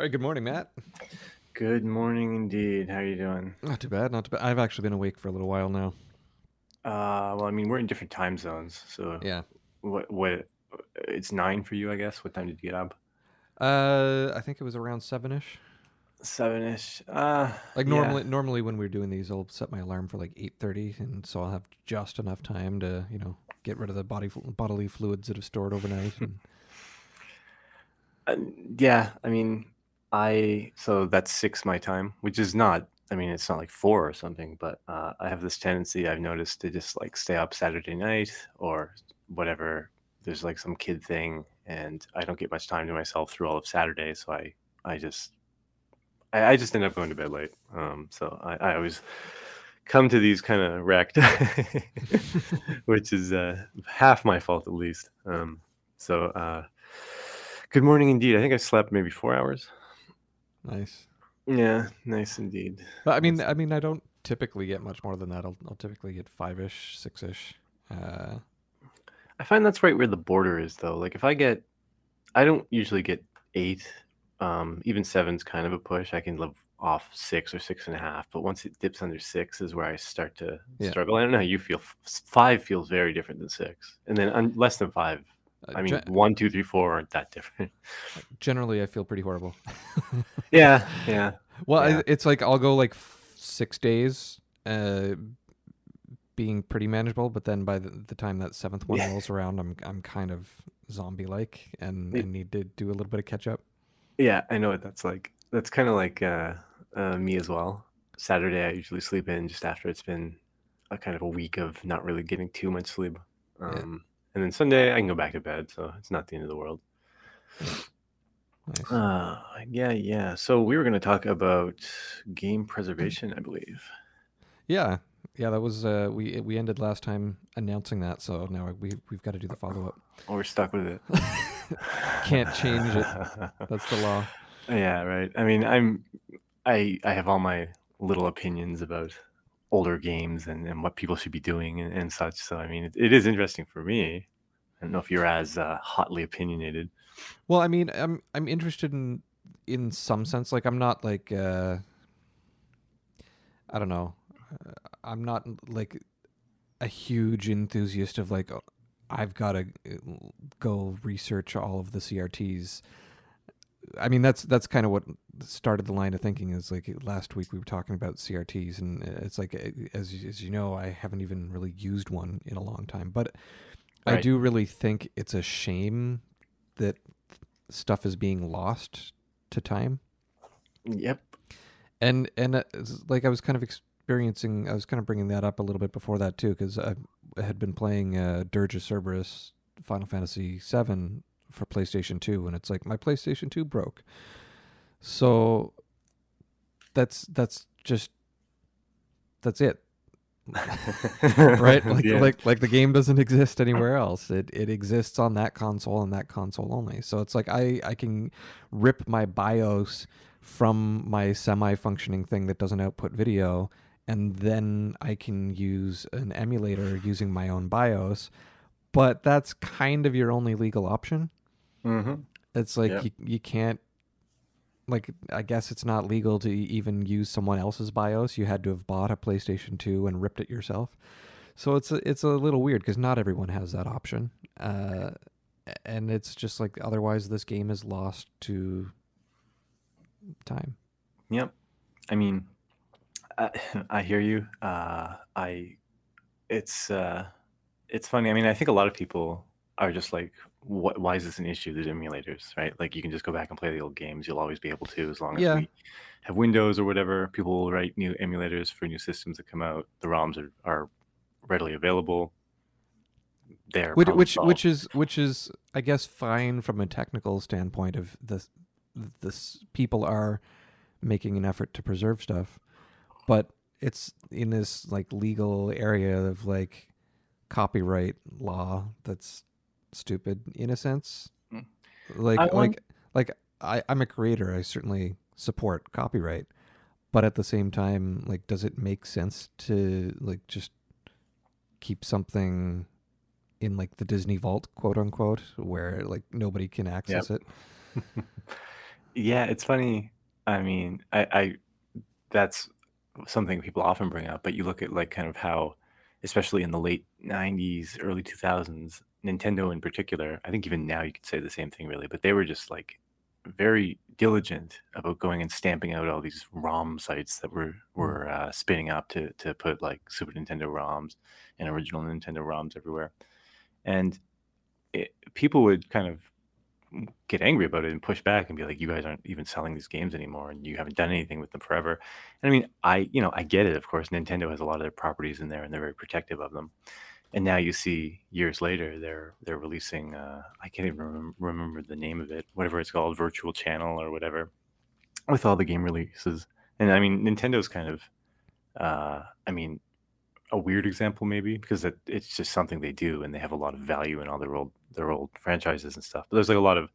All right, good morning, Matt. Good morning indeed. How are you doing? Not too bad, not too bad. I've actually been awake for a little while now. Uh, well, I mean, we're in different time zones, so Yeah. what what it's nine for you, I guess. What time did you get up? Uh, I think it was around seven ish. Seven-ish. Uh, Like yeah. normally, normally when we're doing these, I'll set my alarm for like eight thirty, and so I'll have just enough time to, you know, get rid of the body bodily fluids that have stored overnight. And, Uh, yeah, I mean, I so that's six my time, which is not. I mean, it's not like four or something, but uh, I have this tendency I've noticed to just like stay up Saturday night or whatever. There's like some kid thing, and I don't get much time to myself through all of Saturday, so I I just I, I just end up going to bed late. Um, so I, I always come to these kind of wrecked, which is uh, half my fault at least. Um, so uh, good morning indeed. I think I slept maybe four hours. Nice. Yeah, nice indeed. But I mean, I mean, I don't typically get much more than that. I'll, I'll typically get five ish, six ish. Uh, I find that's right where the border is, though. Like if I get, I don't usually get eight. Um, even seven's kind of a push. I can live off six or six and a half, but once it dips under six is where I start to Yeah. struggle. I don't know how you feel. Five feels very different than six, and then un- less than five. I mean, Uh, gen- one, two, three, four aren't that different. generally, I feel pretty horrible. yeah, yeah. Well, Yeah. I, it's like I'll go like f- six days, uh, being pretty manageable. But then by the, the time that seventh one Yeah. rolls around, I'm I'm kind of zombie like, and I need to do a little bit of catch up. Yeah, I know what that's like. That's kind of like uh, uh, me as well. Saturday, I usually sleep in just after it's been a kind of a week of not really getting too much sleep. Um, And then Sunday, I can go back to bed, so it's not the end of the world. Nice. Uh, yeah, yeah. So we were going to talk about game preservation, I believe. yeah, yeah. That was uh, we we ended last time announcing that, so now we we've got to do the follow up. Oh, we're stuck with it. Can't change it. That's the law. Yeah, right. I mean, I'm I I have all my little opinions about older games and, and what people should be doing and, and such. So I mean, it, it is interesting for me. I don't know if you're as uh, hotly opinionated. Well, I mean, I'm I'm interested in in some sense. Like, I'm not like uh, I don't know. Uh, I'm not like a huge enthusiast of like oh, I've got to go research all of the CRTs. I mean, that's that's kind of what started the line of thinking. Is like last week we were talking about CRTs, and it's like uh, as as you know, I haven't even really used one in a long time, but. I do really think it's a shame that stuff is being lost to time Yep. and and uh, like i was kind of experiencing i was kind of bringing that up a little bit before that too because i had been playing uh dirge of cerberus final fantasy 7 for playstation 2 and it's like my playstation 2 broke. So that's that's just that's it. Right? Like Yeah. like like the game doesn't exist anywhere else. It it exists on that console and that console only. So it's like i i can rip my bios from my semi functioning thing that doesn't output video and then i can use an emulator using my own bios but that's kind of your only legal option Mhm. it's like Yeah. you, you can't like I guess it's not legal to even use someone else's BIOS. You had to have bought a PlayStation 2 and ripped it yourself. So it's a, it's a little weird because not everyone has that option. Uh, and it's just like otherwise this game is lost to time. Yep. I mean, I, I hear you. Uh, I, it's, uh, it's funny. I mean, I think a lot of people are just like, what, why is this an issue? There's emulators, right? Like you can just go back and play the old games. You'll always be able to, as long as Yeah. we have Windows or whatever. People will write new emulators for new systems that come out. The ROMs are, are readily available. They're Which which, which is which is I guess fine from a technical standpoint of the this people are making an effort to preserve stuff, but it's in this like legal area of like copyright law that's stupid in a sense. Mm. Like I want- like like I, I'm a creator. I certainly support copyright, but at the same time, like, does it make sense to like just keep something in like the Disney vault, quote unquote, where like nobody can access it? Yeah, it's funny. I mean, I, I that's something people often bring up, but you look at like kind of how, especially in the late '90s, early 2000s, Nintendo in particular. I think even now you could say the same thing, really. But they were just like very diligent about going and stamping out all these ROM sites that were Mm. were uh, spinning up to to put like Super Nintendo ROMs and original Nintendo ROMs everywhere. And it, people would kind of get angry about it and push back and be like, "You guys aren't even selling these games anymore, and you haven't done anything with them forever." And I mean, I you know I get it. Of course, Nintendo has a lot of their properties in there, and they're very protective of them. And now you see years later, they're they're releasing. Uh, I can't even remember, remember the name of it, whatever it's called, Virtual Channel or whatever, with all the game releases. And I mean, Nintendo's kind of, uh, I mean, a weird example maybe because it, it's just something they do, and they have a lot of value in all their old their old franchises and stuff. But there's like a lot of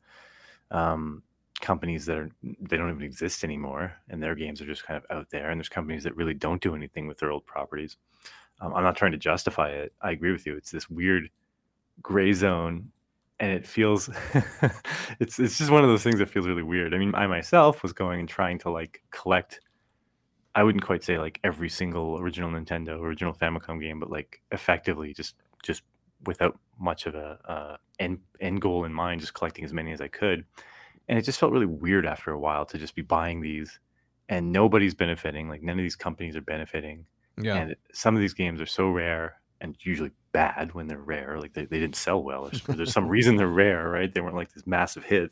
um, companies that are they don't even exist anymore, and their games are just kind of out there. And there's companies that really don't do anything with their old properties. Um, I'm not trying to justify it. I agree with you. It's this weird gray zone, and it feels it's it's just one of those things that feels really weird. I mean, I myself was going and trying to like collect. I wouldn't quite say like every single original Nintendo, original Famicom game, but like effectively just just without much of a uh, end end goal in mind, just collecting as many as I could and it just felt really weird after a while to just be buying these and nobody's benefiting like none of these companies are benefiting Yeah, and some of these games are so rare and usually bad when they're rare like they, they didn't sell well or there's some reason they're rare right? They weren't like this massive hit.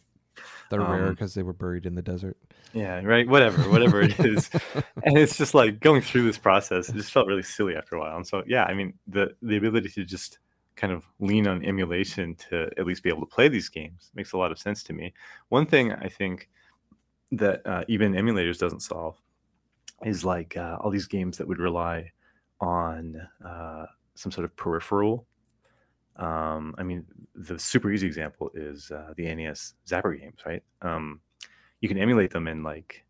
They're rare um because they were buried in the desert. yeah right whatever whatever it is. And it's just like going through this process it just felt really silly after a while. And so yeah i mean the the ability to just kind of lean on emulation to at least be able to play these games makes a lot of sense to me. One thing i think that uh, even emulators doesn't solve is like uh, all these games that would rely on uh, some sort of peripheral um, i mean the super easy example is uh, the nes zapper games right um, you can emulate them and like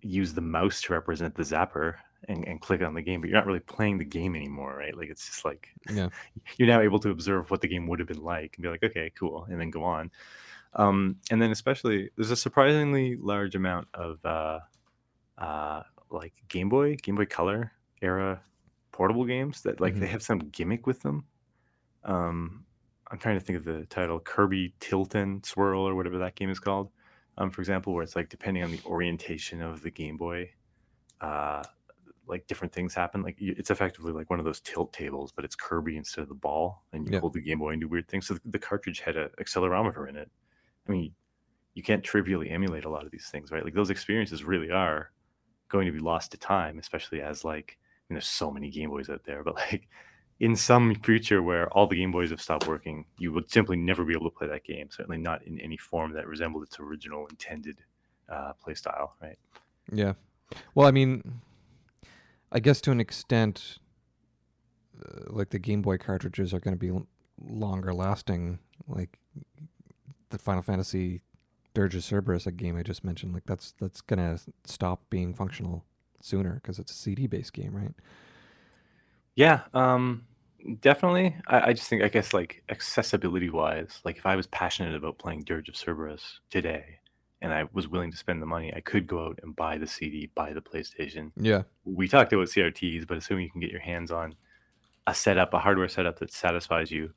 use the mouse to represent the zapper and, and click on the game, but you're not really playing the game anymore, right? Like it's just like Yeah, you're now able to observe what the game would have been like and be like, okay, cool, and then go on. Um, and then especially there's a surprisingly large amount of uh, like Game Boy, Game Boy Color era portable games that like Mhm. they have some gimmick with them. Um, I'm trying to think of the title, Kirby Tilt and Swirl or whatever that game is called. Um, for example, where it's like depending on the orientation of the Game Boy, uh, like different things happen. Like it's effectively like one of those tilt tables, but it's Kirby instead of the ball, and you Yeah. hold the Game Boy and do weird things. So the, the cartridge had an accelerometer in it. I mean, you can't trivially emulate a lot of these things, right? Like those experiences really are going to be lost to time, especially as like I mean, there's so many Game Boys out there, but like in some future where all the Game Boys have stopped working, you would simply never be able to play that game. Certainly not in any form that resembled its original intended uh, play style, right? yeah. Well, I mean, I guess to an extent, uh, like the Game Boy cartridges are going to be l- longer lasting. Like the Final Fantasy Dirge of Cerberus, a game I just mentioned, like that's that's to stop being functional sooner because it's a CD based game, right? Yeah, um, definitely. I, I just think, I guess, like accessibility wise, like if I was passionate about playing Dirge of Cerberus today and I was willing to spend the money, I could go out and buy the CD, buy the PlayStation. Yeah, We talked about CRTs, but assuming you can get your hands on a setup, a hardware setup that satisfies you,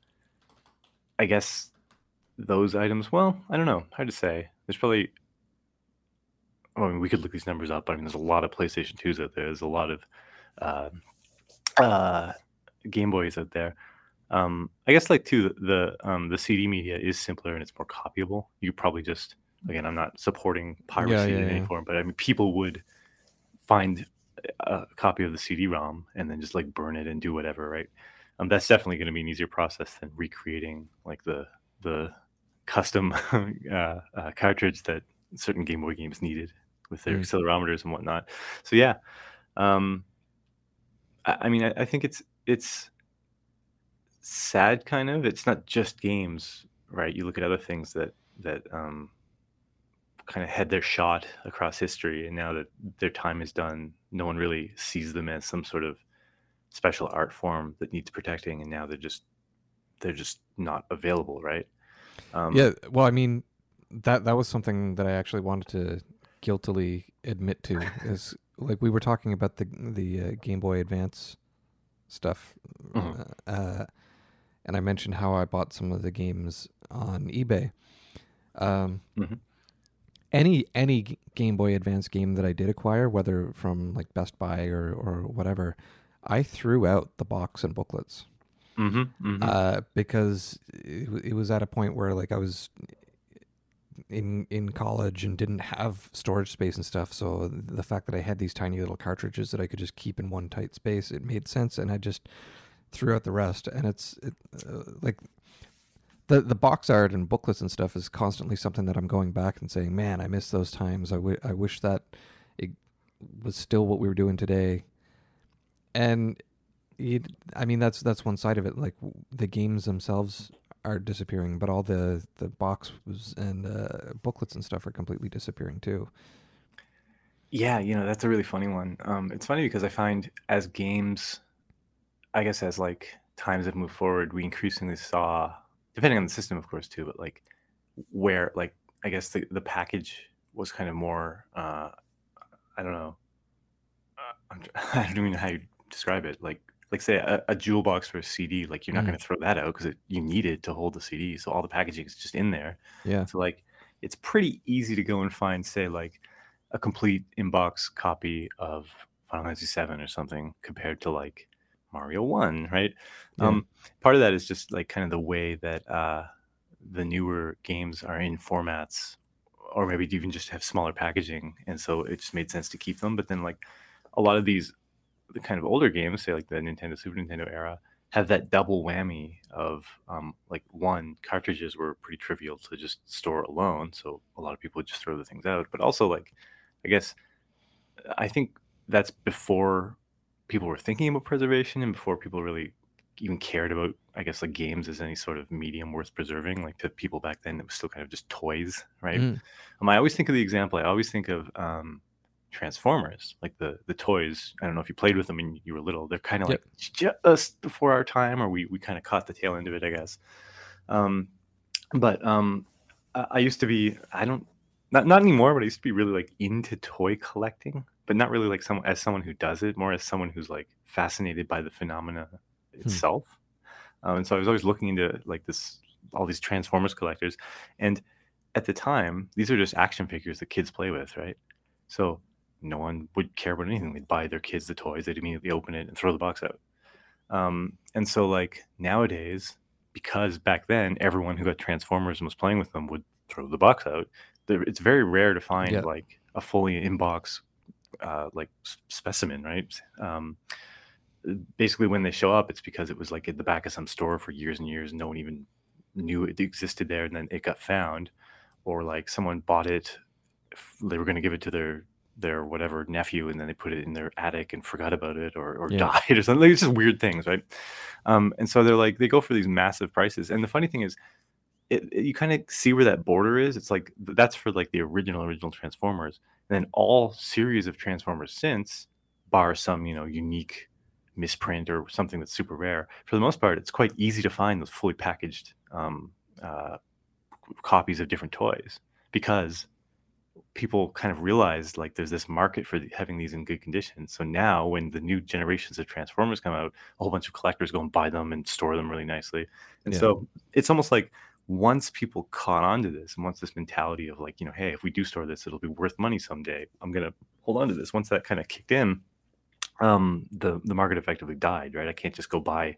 I guess those items, well, I don't know. Hard to say. There's probably, well, I mean, we could look these numbers up. I mean, there's a lot of PlayStation 2s out there. There's a lot of uh, uh, Game Boys out there. Um, I guess like too the um, the CD media is simpler and it's more copyable. You probably just again, I'm not supporting piracy yeah, in any yeah. form, but I mean people would find a copy of the CD-ROM and then just like burn it and do whatever, right? Um, that's definitely going to be an easier process than recreating like the the custom uh, uh, cartridge that certain Game Boy games needed with their Mm. accelerometers and whatnot. So yeah, um, I, I mean, I, I think it's it's sad kind of. It's not just games, right? You look at other things that that um, kind of had their shot across history, and now that their time is done, no one really sees them as some sort of special art form that needs protecting, and now they're just they're just not available, right? Um, yeah. Well, I mean, that that was something that I actually wanted to guiltily admit to is like we were talking about the the uh, Game Boy Advance stuff, Mhm. uh, and I mentioned how I bought some of the games on eBay. Um, Mhm. Any any Game Boy Advance game that I did acquire, whether from like Best Buy or or whatever, I threw out the box and booklets Mm-hmm. mm-hmm. uh, because it, it was at a point where like I was in in college and didn't have storage space and stuff. So the fact that I had these tiny little cartridges that I could just keep in one tight space, it made sense, and I just threw out the rest. And it's it, uh, like the the box art and booklets and stuff is constantly something that I'm going back and saying, "Man, I miss those times. I wi- I wish that it was still what we were doing today." And you, I mean, that's that's one side of it. Like the games themselves are disappearing, but all the the boxes and uh, booklets and stuff are completely disappearing too. Yeah, you know, that's a really funny one. Um, it's funny because I find as games, I guess as like times have moved forward, we increasingly saw, depending on the system, of course, too, but like where like I guess the the package was kind of more uh I don't know. Uh, I don't even know how you describe it. Like like say a, a jewel box for a CD, like you're not Mm. going to throw that out because you need it to hold the CD. So all the packaging is just in there. Yeah, So like it's pretty easy to go and find, say, like a complete inbox copy of Final Fantasy VII or something compared to like Mario One, right? Yeah. Um, part of that is just like kind of the way that uh, the newer games are in formats, or maybe even just have smaller packaging, and so it just made sense to keep them. But then like a lot of these the kind of older games, say like the Nintendo Super Nintendo era, have that double whammy of um, like one cartridges were pretty trivial to just store alone, so a lot of people would just throw the things out. But also like, I guess I think that's before people were thinking about preservation and before people really even cared about I guess like games as any sort of medium worth preserving. Like to people back then, it was still kind of just toys, right? Mm. Um, I always think of the example. I always think of um, Transformers, like the the toys. I don't know if you played with them when you were little. They're kind of Yep. like just before our time, or we we kind of caught the tail end of it, I guess. Um, but um, I, I used to be. I don't not not anymore, but I used to be really like into toy collecting, but not really like someone as someone who does it, more as someone who's like fascinated by the phenomena itself. Um, and so I was always looking into like this all these Transformers collectors, and at the time, these are just action figures that kids play with, right? So no one would care about anything. They'd buy their kids the toys, they'd immediately open it and throw the box out. Um, and so, like nowadays, because back then everyone who got Transformers and was playing with them would throw the box out, it's very rare to find Yeah. like a fully in box uh, like specimen, right? Um, basically, when they show up, it's because it was like at the back of some store for years and years. No one even knew it existed there, and then it got found, or like someone bought it. They were going to give it to their their whatever nephew, and then they put it in their attic and forgot about it, or or Yeah. died, or something. Like, it's just weird things, right? Um, and so they're like they go for these massive prices. And the funny thing is, it, it- you kind of see where that border is. It's like that's for like the original original Transformers, and then all series of Transformers since, bar some you know unique misprint or something that's super rare. For the most part, it's quite easy to find those fully packaged um, uh, copies of different toys because people kind of realized like there's this market for having these in good condition. So now, when the new generations of Transformers come out, a whole bunch of collectors go and buy them and store them really nicely. And Yeah. so it's almost like once people caught on to this, and once this mentality of like, you know, hey, if we do store this, it'll be worth money someday. I'm gonna hold on to this. Once that kind of kicked in, um, the the market effectively died. Right? I can't just go buy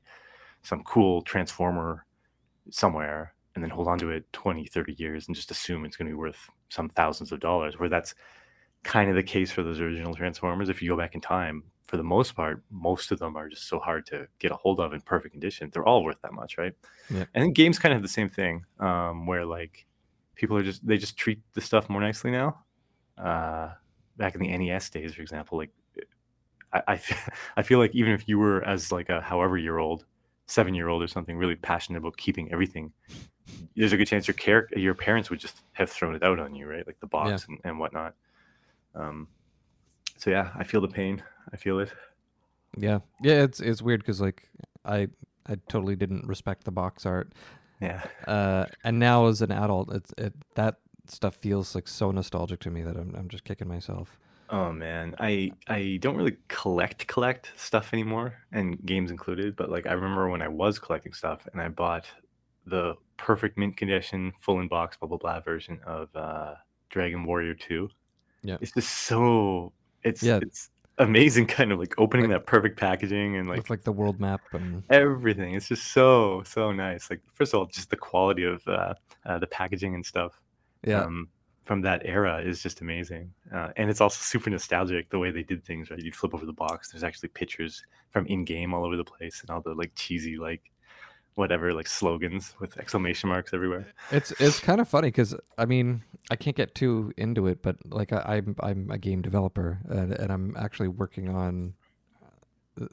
some cool transformer somewhere and then hold on to it 20 30 years and just assume it's going to be worth some thousands of dollars where that's kind of the case for those original transformers. If you go back in time for the most part most of them are just so hard to get a hold of in perfect condition. They're all worth that much right? Yeah. i think games kind of have the same thing um, where like people are just they just treat the stuff more nicely now. Uh, back in the nes days for example like I, I, I feel like even if you were as like a however year old seven year old or something really passionate about keeping everything there's a good chance your care your parents would just have thrown it out on you right? Like the box and, and whatnot. Um so yeah i feel the pain. I feel it. Yeah, yeah. It's it's weird because like I I totally didn't respect the box art, yeah. Uh, and now as an adult, it's it that stuff feels like so nostalgic to me that I'm I'm just kicking myself. Oh man, I I don't really collect collect stuff anymore, and games included. But like I remember when I was collecting stuff, and I bought the perfect mint condition, full in box, blah blah blah version of uh, Dragon Warrior Two. Yeah. It's just so it's Yeah. it's amazing, kind of like opening Like- that perfect packaging and like with like the world map and everything. It's just so so nice. Like first of all, just the quality of uh, uh, the packaging and stuff yeah. um, from that era is just amazing. Uh, and it's also super nostalgic the way they did things. Right, you'd flip over the box. There's actually pictures from in game all over the place, and all the like cheesy like whatever like slogans with exclamation marks everywhere. It's it's kind of funny because I mean I can't get too into it, but like I, I'm I'm a game developer and, and I'm actually working on uh,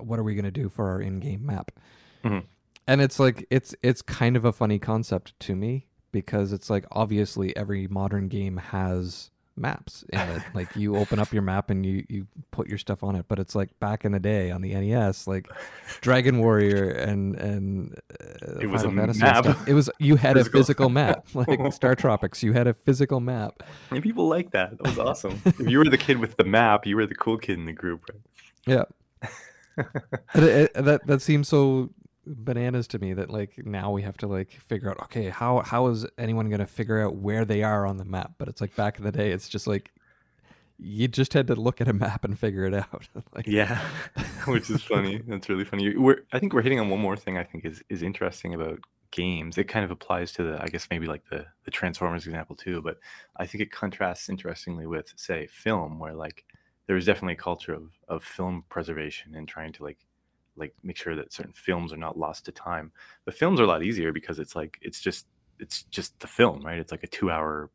what are we gonna do for our in-game map, Mhm. and it's like it's it's kind of a funny concept to me because it's like obviously every modern game has maps in it like you open up your map and you you put your stuff on it but it's like back in the day on the NES like Dragon Warrior and and uh, It was Final a Fantasy map. stuff, it was you had Physical. a physical map like StarTropics you had a physical map And people like that. That was awesome. if you were the kid with the map, you were the cool kid in the group, right? yeah it- it- that that seems so bananas to me that like now we have to like figure out okay how how is anyone going to figure out where they are on the map but it's like back in the day it's just like you just had to look at a map and figure it out like Yeah, which is funny. That's really funny. We're, I think we're hitting on one more thing. I think is is interesting about games. It kind of applies to the, I guess maybe like the the Transformers example too. But I think it contrasts interestingly with say film, where like there is definitely a culture of of film preservation and trying to like like make sure that certain films are not lost to time. The films are a lot easier because it's like it's just it's just the film, right? It's like a two hour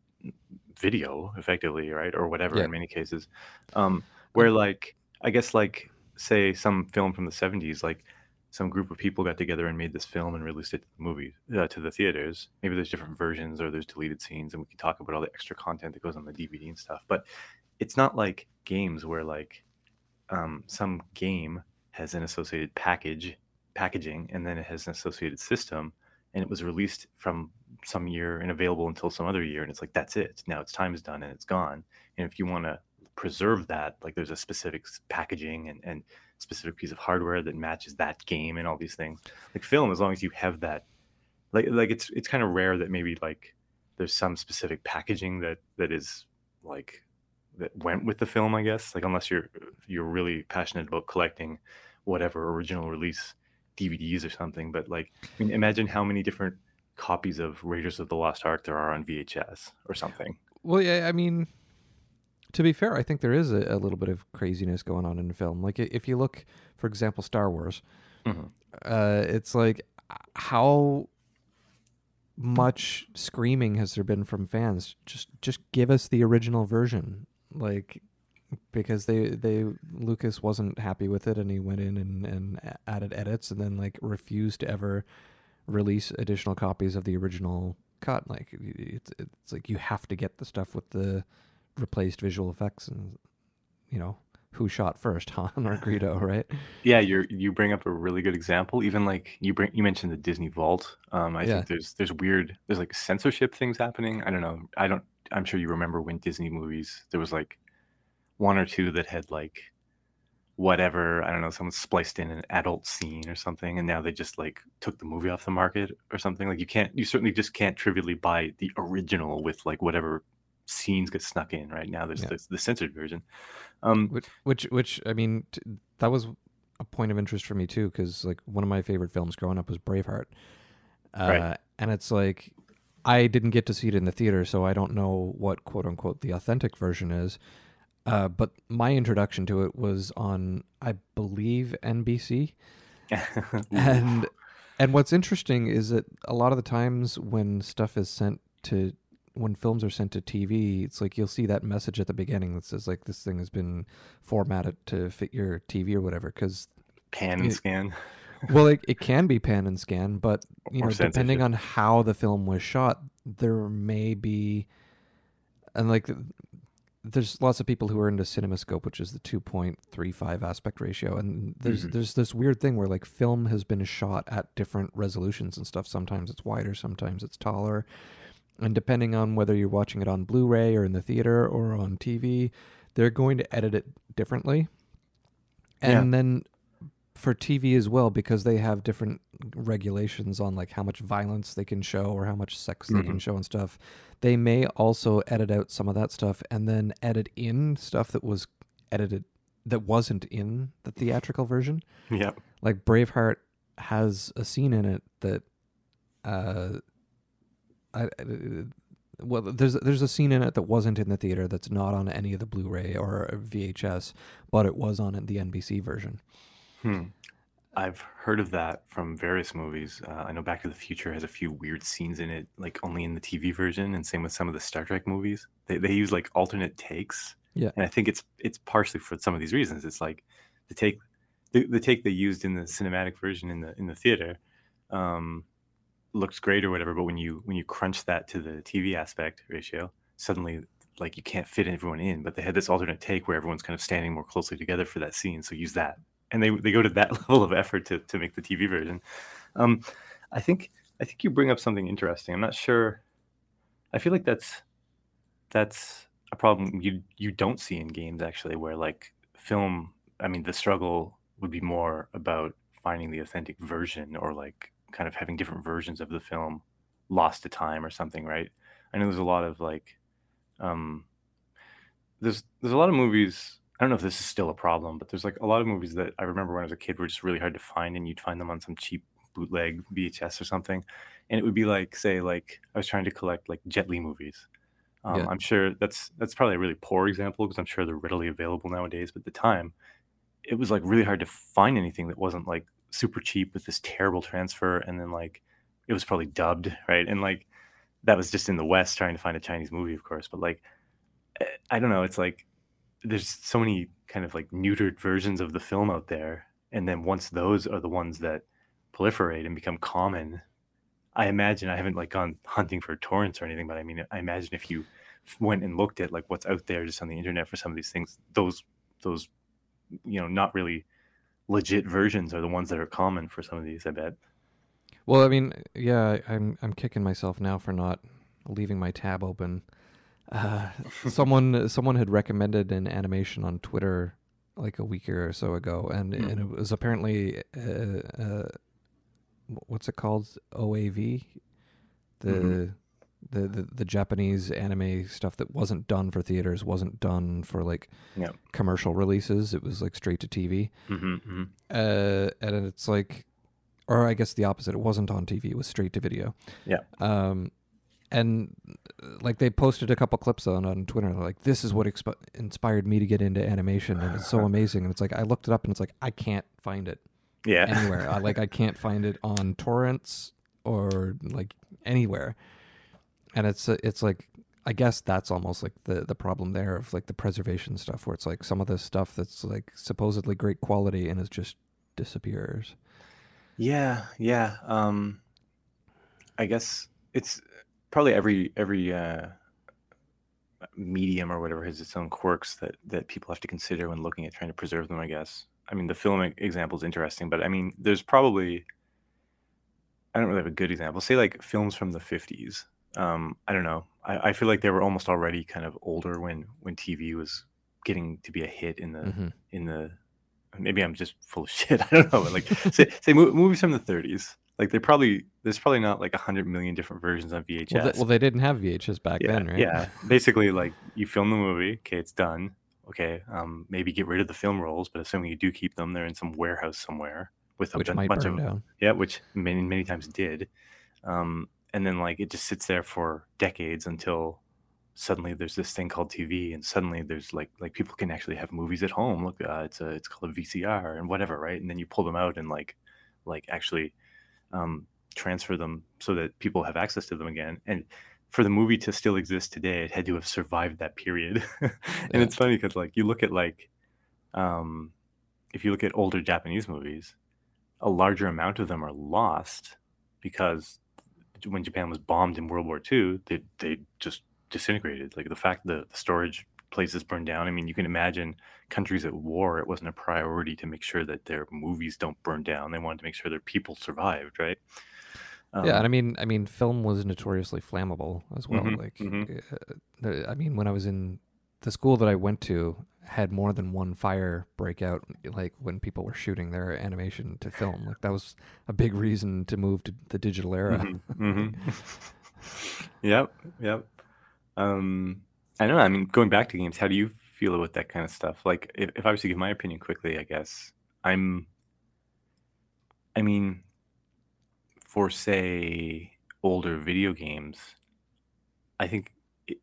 video effectively, right? Or whatever Yeah. in many cases. Um, where like I guess like say some film from the 70s, like some group of people got together and made this film and released it to the movies uh, to the theaters. Maybe there's different versions or there's deleted scenes, and we can talk about all the extra content that goes on the DVD and stuff. But it's not like games where like um, some game has an associated package packaging and then it has an associated system and it was released from some year and available until some other year and it's like that's it. Now its time is done and it's gone. And if you want to preserve that like there's a specific packaging and, and specific piece of hardware that matches that game and all these things. Like film as long as you have that like like it's it's kind of rare that maybe like there's some specific packaging that that is like that went with the film i guess like unless you're you're really passionate about collecting whatever original release dvds or something but like I mean, imagine how many different copies of raiders of the lost ark there are on vhs or something Well, yeah, I mean, to be fair, I think there is a, a little bit of craziness going on in film. Like, if you look, for example, Star Wars, Mhm. uh, it's like how much screaming has there been from fans? Just, just give us the original version, like, because they, they Lucas wasn't happy with it, and he went in and and added edits, and then like refused to ever release additional copies of the original cut. Like it's it's like you have to get the stuff with the replaced visual effects and you know who shot first, Han or Greedo, right? Yeah, you you bring up a really good example. Even like you bring you mentioned the Disney Vault. Um, I Yeah. think there's there's weird there's like censorship things happening. I don't know. I don't. I'm sure you remember when Disney movies there was like one or two that had like whatever I don't know someone spliced in an adult scene or something, and now they just like took the movie off the market or something. Like you can't you certainly just can't trivially buy the original with like whatever scenes get snuck in. Right now there's Yeah. the, the censored version. Um, Which which which I mean t- that was a point of interest for me too because like one of my favorite films growing up was Braveheart, uh, Right. and it's like I didn't get to see it in the theater, so I don't know what quote unquote the authentic version is. Uh, but my introduction to it was on, I believe, NBC. and and what's interesting is that a lot of the times when stuff is sent to when films are sent to TV, it's like you'll see that message at the beginning that says like this thing has been formatted to fit your TV or whatever. Because pan and Yeah. scan. well, it, it can be pan and scan, but you know, depending on how the film was shot, there may be, and like, there's lots of people who are into CinemaScope, which is the 2.35 aspect ratio, and there's Mhm. there's this weird thing where like film has been shot at different resolutions and stuff. Sometimes it's wider, sometimes it's taller, And depending on whether you're watching it on Blu-ray or in the theater or on TV, they're going to edit it differently. And then for TV as well because they have different regulations on like how much violence they can show or how much sex they can Mhm. show and stuff. They may also edit out some of that stuff and then edit in stuff that was edited that wasn't in the theatrical version. Yeah. Like Braveheart has a scene in it that uh I, I- well there's there's a scene in it that wasn't in the theater that's not on any of the Blu-ray or VHS, but it was on the NBC version. Hmm. I've heard of that from various movies. Uh, I know Back to the Future has a few weird scenes in it, like only in the TV version, and same with some of the Star Trek movies. They they use like alternate takes. Yeah. And I think it's it's partially for some of these reasons. It's like the take the, the take they used in the cinematic version in the in the theater um, looks great or whatever, but when you when you crunch that to the TV aspect ratio, suddenly like you can't fit everyone in. But they had this alternate take where everyone's kind of standing more closely together for that scene, so use that and they they go to that level of effort to to make the TV version. Um, I think I think you bring up something interesting. I'm not sure. I feel like that's that's a problem you you don't see in games actually, where like film. I mean, the struggle would be more about finding the authentic version, or like kind of having different versions of the film lost to time or something, right? I know there's a lot of like, um, there's there's a lot of movies I don't know if this is still a problem, but there's like a lot of movies that I remember when I was a kid were just really hard to find, and you'd find them on some cheap bootleg VHS or something, and it would be like, say, like I was trying to collect like Jet Li movies. Um, Yeah. I'm sure that's that's probably a really poor example because I'm sure they're readily available nowadays. But at the time, it was like really hard to find anything that wasn't like super cheap with this terrible transfer, and then like it was probably dubbed, right? And like that was just in the West trying to find a Chinese movie, of course. But like eh, I don't know, it's like there's so many kind of like neutered versions of the film out there and then once those are the ones that proliferate and become common i imagine i haven't like gone hunting for torrents or anything but i mean i imagine if you went and looked at like what's out there just on the internet for some of these things those those you know not really legit versions are the ones that are common for some of these i bet Well, I mean, yeah, I'm I'm kicking myself now for not leaving my tab open. Uh, someone someone had recommended an animation on Twitter like a week or so ago, and Hmm. and it was apparently uh, uh, what's it called? OAV, the, Mhm. the the the Japanese anime stuff that wasn't done for theaters, wasn't done for like Yeah. commercial releases. It was like straight to TV mm-hmm, mm-hmm. uh, and it's like, or I guess the opposite. It wasn't on TV; it was straight to video. Yeah. Um, and like they posted a couple clips on on Twitter. Like, "This is what inspired me to get into animation, and it's so amazing." And it's like I looked it up, and it's like I can't find it yeah anywhere. I like I can't find it on torrents or like anywhere. And it's it's like I guess that's almost like the the problem there of like the preservation stuff, where it's like some of this stuff that's like supposedly great quality and it just disappears. Yeah, yeah. Um, I guess it's probably every every uh, medium or whatever has its own quirks that that people have to consider when looking at trying to preserve them. I guess. I mean, the film example is interesting, but I mean, there's probably I don't really have a good example. Say like films from the '50s. Um, I don't know. I, I feel like they were almost already kind of older when when TV was getting to be a hit in the hmm in the maybe I'm just full of shit. I don't know. But like say say movies from the 30s. Like they probably there's probably not like a hundred million different versions on VHS. Well, they, well, they didn't have VHS back yeah, then, right? yeah. Basically, like you film the movie, okay, it's done. Okay, um, maybe get rid of the film rolls, but assuming you do keep them, they're in some warehouse somewhere with a which bunch burn of down. yeah, which many many times did. Um, and then like it just sits there for decades until suddenly there's this thing called TV, and suddenly there's like like people can actually have movies at home. Look, uh, it's a it's called a VCR and whatever, right? And then you pull them out and like like actually um, transfer them so that people have access to them again. And for the movie to still exist today, it had to have survived that period. and Yeah. it's funny because like you look at like um, if you look at older Japanese movies, a larger amount of them are lost because when Japan was bombed in World War II, they they just disintegrated. Like the fact that the storage places burned down. I mean, you can imagine countries at war. It wasn't a priority to make sure that their movies don't burn down. They wanted to make sure their people survived, right? Um, yeah, and I mean, I mean, film was notoriously flammable as well. Mhm, Like, mhm. uh, I mean, when I was in the school that I went to, had more than one fire break out. Like when people were shooting their animation to film, like that was a big reason to move to the digital era. Mhm, mhm. yep, yep. Um, I don't know. I mean, going back to games, how do you feel about that kind of stuff? Like, if, if I was to give my opinion quickly, I guess I'm. I mean, for say older video games, I think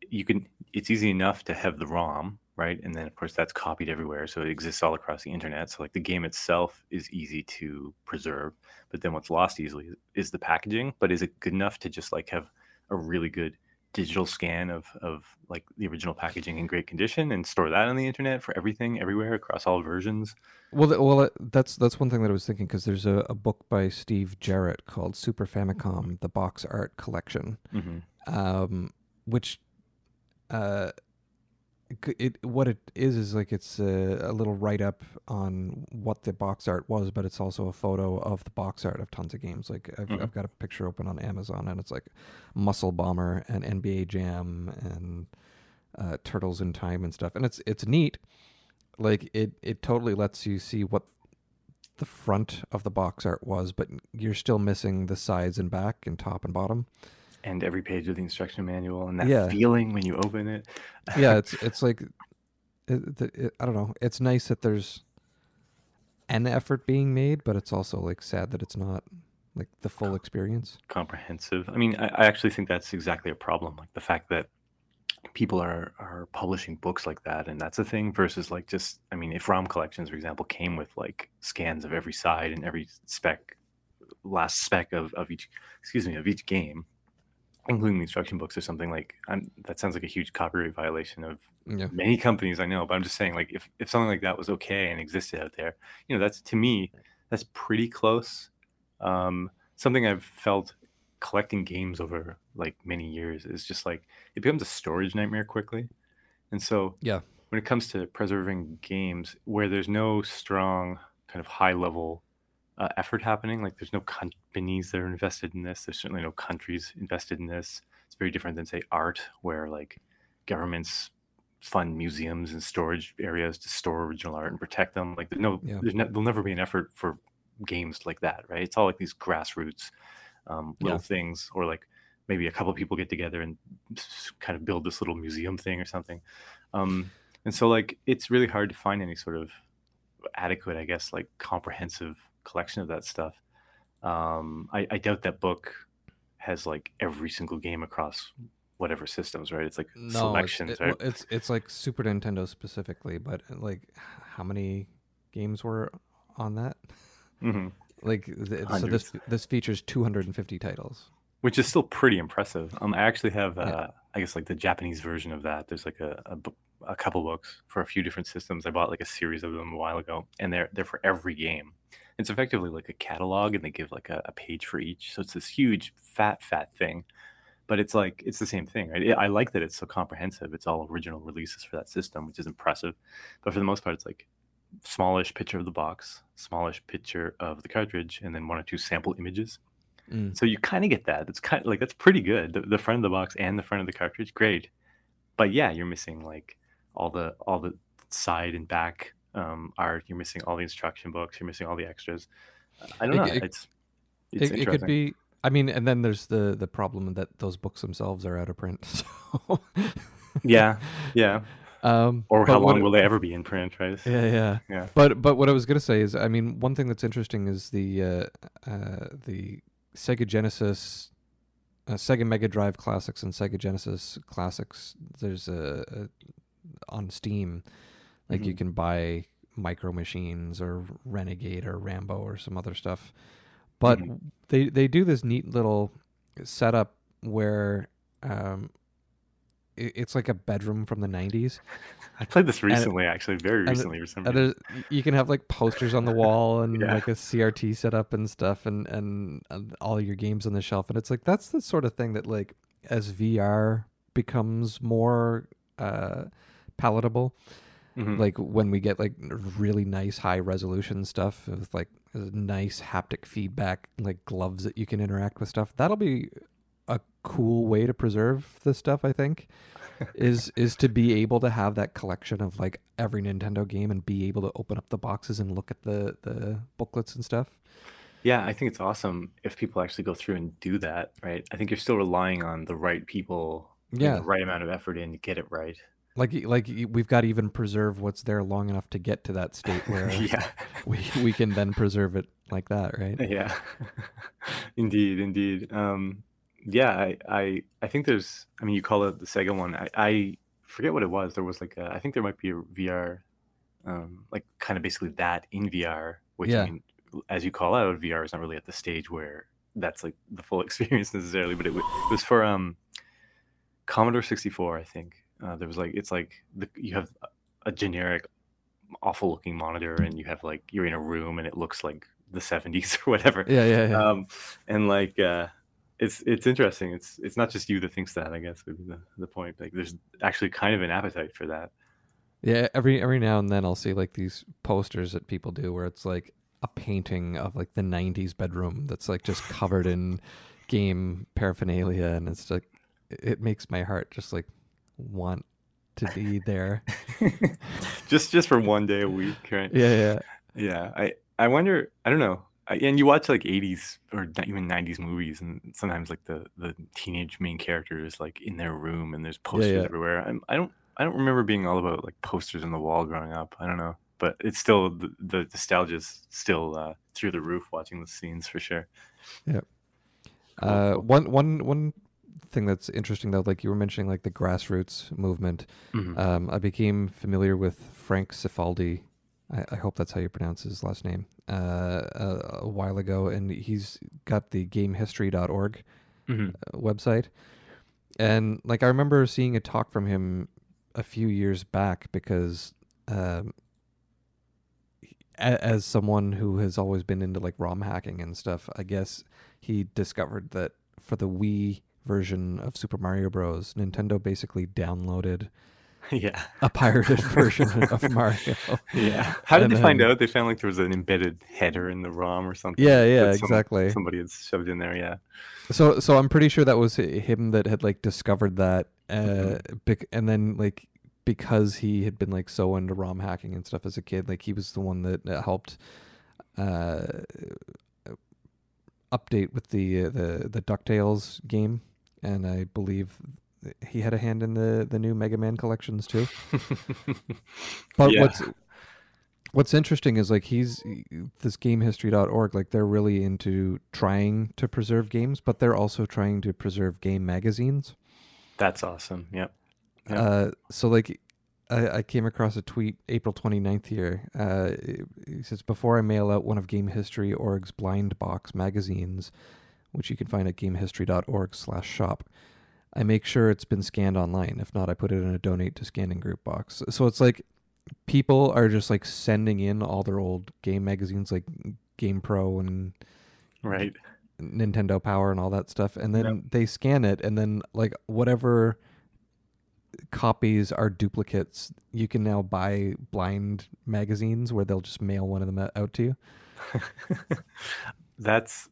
you can. It's easy enough to have the ROM, right? And then of course that's copied everywhere, so it exists all across the internet. So like the game itself is easy to preserve, but then what's lost easily is the packaging. But is it good enough to just like have a really good digital scan of of like the original packaging in great condition and store that on the internet for everything everywhere across all versions? Well, th- well, uh, that's that's one thing that I was thinking because there's a, a book by Steve Jarrett called Super Famicom: The Box Art Collection, hmm um, which, uh, it what it is is like it's a, a little write up on what the box art was, but it's also a photo of the box art of tons of games. Like I've, Mhm. I've got a picture open on Amazon, and it's like Muscle Bomber and NBA Jam and uh, Turtles in Time and stuff, and it's it's neat. Like it it totally lets you see what the front of the box art was, but you're still missing the sides and back and top and bottom. And every page of the instruction manual and that Yeah. feeling when you open it. yeah, it's it's like it, it, I don't know. It's nice that there's an effort being made, but it's also like sad that it's not like the full experience. comprehensive. I mean, I, I actually think that's exactly a problem. Like the fact that people are are publishing books like that, and that's a thing versus like just, I mean, if ROM collections, for example, came with like scans of every side and every spec, last spec of of each, excuse me, of each game, including the instruction books or something like, I'm, that sounds like a huge copyright violation of Yeah, many companies I know, but I'm just saying, like, if, if something like that was okay and existed out there, you know, that's to me, that's pretty close. Um, something I've felt collecting games over like many years is just like it becomes a storage nightmare quickly. And so yeah, when it comes to preserving games where there's no strong kind of high level uh, effort happening, like there's no companies that are invested in this, there's certainly no countries invested in this. It's very different than say art, where like governments fund museums and storage areas to store original art and protect them. Like there's no, Yeah. there's no, there'll never be an effort for games like that, right? It's all like these grassroots um, little Yeah. things, or like maybe a couple people get together and kind of build this little museum thing or something. Um, and so like it's really hard to find any sort of adequate, I guess, like comprehensive collection of that stuff. Um, I, I doubt that book has like every single game across whatever systems, right? It's like no, it's, it- right? it's it's like Super Nintendo specifically, but like how many games were on that? hmm Like th- so this this features 250 titles. Which is still pretty impressive. Um, I actually have, uh, Yeah. I guess, like the Japanese version of that. There's like a, a, a couple books for a few different systems. I bought like a series of them a while ago, and they're they're for every game. It's effectively like a catalog, and they give like a, a page for each. So it's this huge, fat, fat thing. But it's like it's the same thing, right? I I like that it's so comprehensive. It's all original releases for that system, which is impressive. But for the most part, it's like smallish picture of the box, smallish picture of the cartridge, and then one or two sample images. Mm. So you kind of get that. It's kind of like that's pretty good. The, the front of the box and the front of the cartridge, great. But yeah, you're missing like all the all the side and back um, art. You're missing all the instruction books. You're missing all the extras. I don't It- know. it- it's It, it's it interesting. could be. I mean, and then there's the the problem that those books themselves are out of print. So Yeah, yeah. Um, Or how long it- will they ever be in print, right? Yeah, yeah, Yeah. But but what I was gonna say is, I mean, one thing that's interesting is the uh, uh, the Sega Genesis, uh, Sega Mega Drive Classics and Sega Genesis Classics. There's a, a on Steam, like you Mhm. can buy Micro Machines or Renegade or Rambo or some other stuff. But Mhm. they they do this neat little setup where um, it, it's like a bedroom from the '90s. I played this recently, actually, very and- recently for some And reason. you can have like posters on the wall and Yeah. like a CRT setup and stuff, and, and and all your games on the shelf. And it's like that's the sort of thing that like as VR becomes more uh, palatable, Mhm. like when we get like really nice high resolution stuff with like nice haptic feedback like gloves that you can interact with stuff that'll be a cool way to preserve this stuff i think is is to be able to have that collection of like every nintendo game and be able to open up the boxes and look at the the booklets and stuff Yeah, I think it's awesome if people actually go through and do that, right? I think you're still relying on the right people, yeah the right amount of effort in to get it right. Like like we've got to even preserve what's there long enough to get to that state where yeah, we we can then preserve it like that right yeah, indeed, indeed. Um, yeah, I, I, I think there's. I mean, you call it the Sega one. I, I forget what it was. There was like a. I think there might be a VR, um, like kind of basically that in VR. Which Yeah. I mean, as you call out, VR is not really at the stage where that's like the full experience necessarily. But it, wa- it was for um, Commodore 64, I think. Uh, there was like it's like the, you have a generic awful looking monitor and you have like you're in a room and it looks like the 70s or whatever. Yeah yeah, yeah. um and like uh it's it's interesting. It's it's not just you that thinks that i guess would be the, the point. Like there's actually kind of an appetite for that. Yeah, every every now and then I'll see like these posters that people do where it's like a painting of like the '90s bedroom that's like just covered in game paraphernalia, and it's like it makes my heart just like want to be there. just just for one day a week right? Yeah, yeah, yeah. I i wonder i don't know. I, and you watch like 80s or not even 90s movies and sometimes like the the teenage main character is like in their room and there's posters yeah. everywhere. I'm, i don't i don't remember being all about like posters on the wall growing up. I don't know. But it's still the, the nostalgia's still uh, through the roof watching the scenes for sure. Cool, Uh, one one one thing that's interesting though, like you were mentioning, like the grassroots movement. Mhm. Um, I became familiar with Frank Cifaldi. I, I hope that's how you pronounce his last name. Uh, a, a while ago, and he's got the GameHistory.org Mhm. uh, website, and like I remember seeing a talk from him a few years back because, um, a- as someone who has always been into like ROM hacking and stuff, I guess he discovered that for the Wii version of Super Mario Bros, Nintendo basically downloaded yeah a pirated version of Mario. yeah how did And they find out they found like there was an embedded header in the rom or something Yeah, yeah, some- exactly. somebody had shoved in there yeah So, so I'm pretty sure that was him that had like discovered that, uh, Mhm. bec- and then like because he had been like so into ROM hacking and stuff as a kid, like he was the one that, that helped uh, update with the uh, the the Ducktales game, and I believe he had a hand in the the new Mega Man collections too. But Yeah. what's what's interesting is like he's this gamehistory.org like they're really into trying to preserve games, but they're also trying to preserve game magazines. that's awesome yep Yeah. Uh, so like I, I came across a tweet April 29th here. Uh, he says before I mail out one of Game History Org's blind box magazines, which you can find at gamehistory.org/shop. I make sure it's been scanned online. If not, I put it in a donate to scanning group box. So it's like people are just like sending in all their old game magazines, like Game Pro and right Nintendo Power and all that stuff, and then Yep. they scan it, and then like whatever copies are duplicates, you can now buy blind magazines where they'll just mail one of them out to you. That's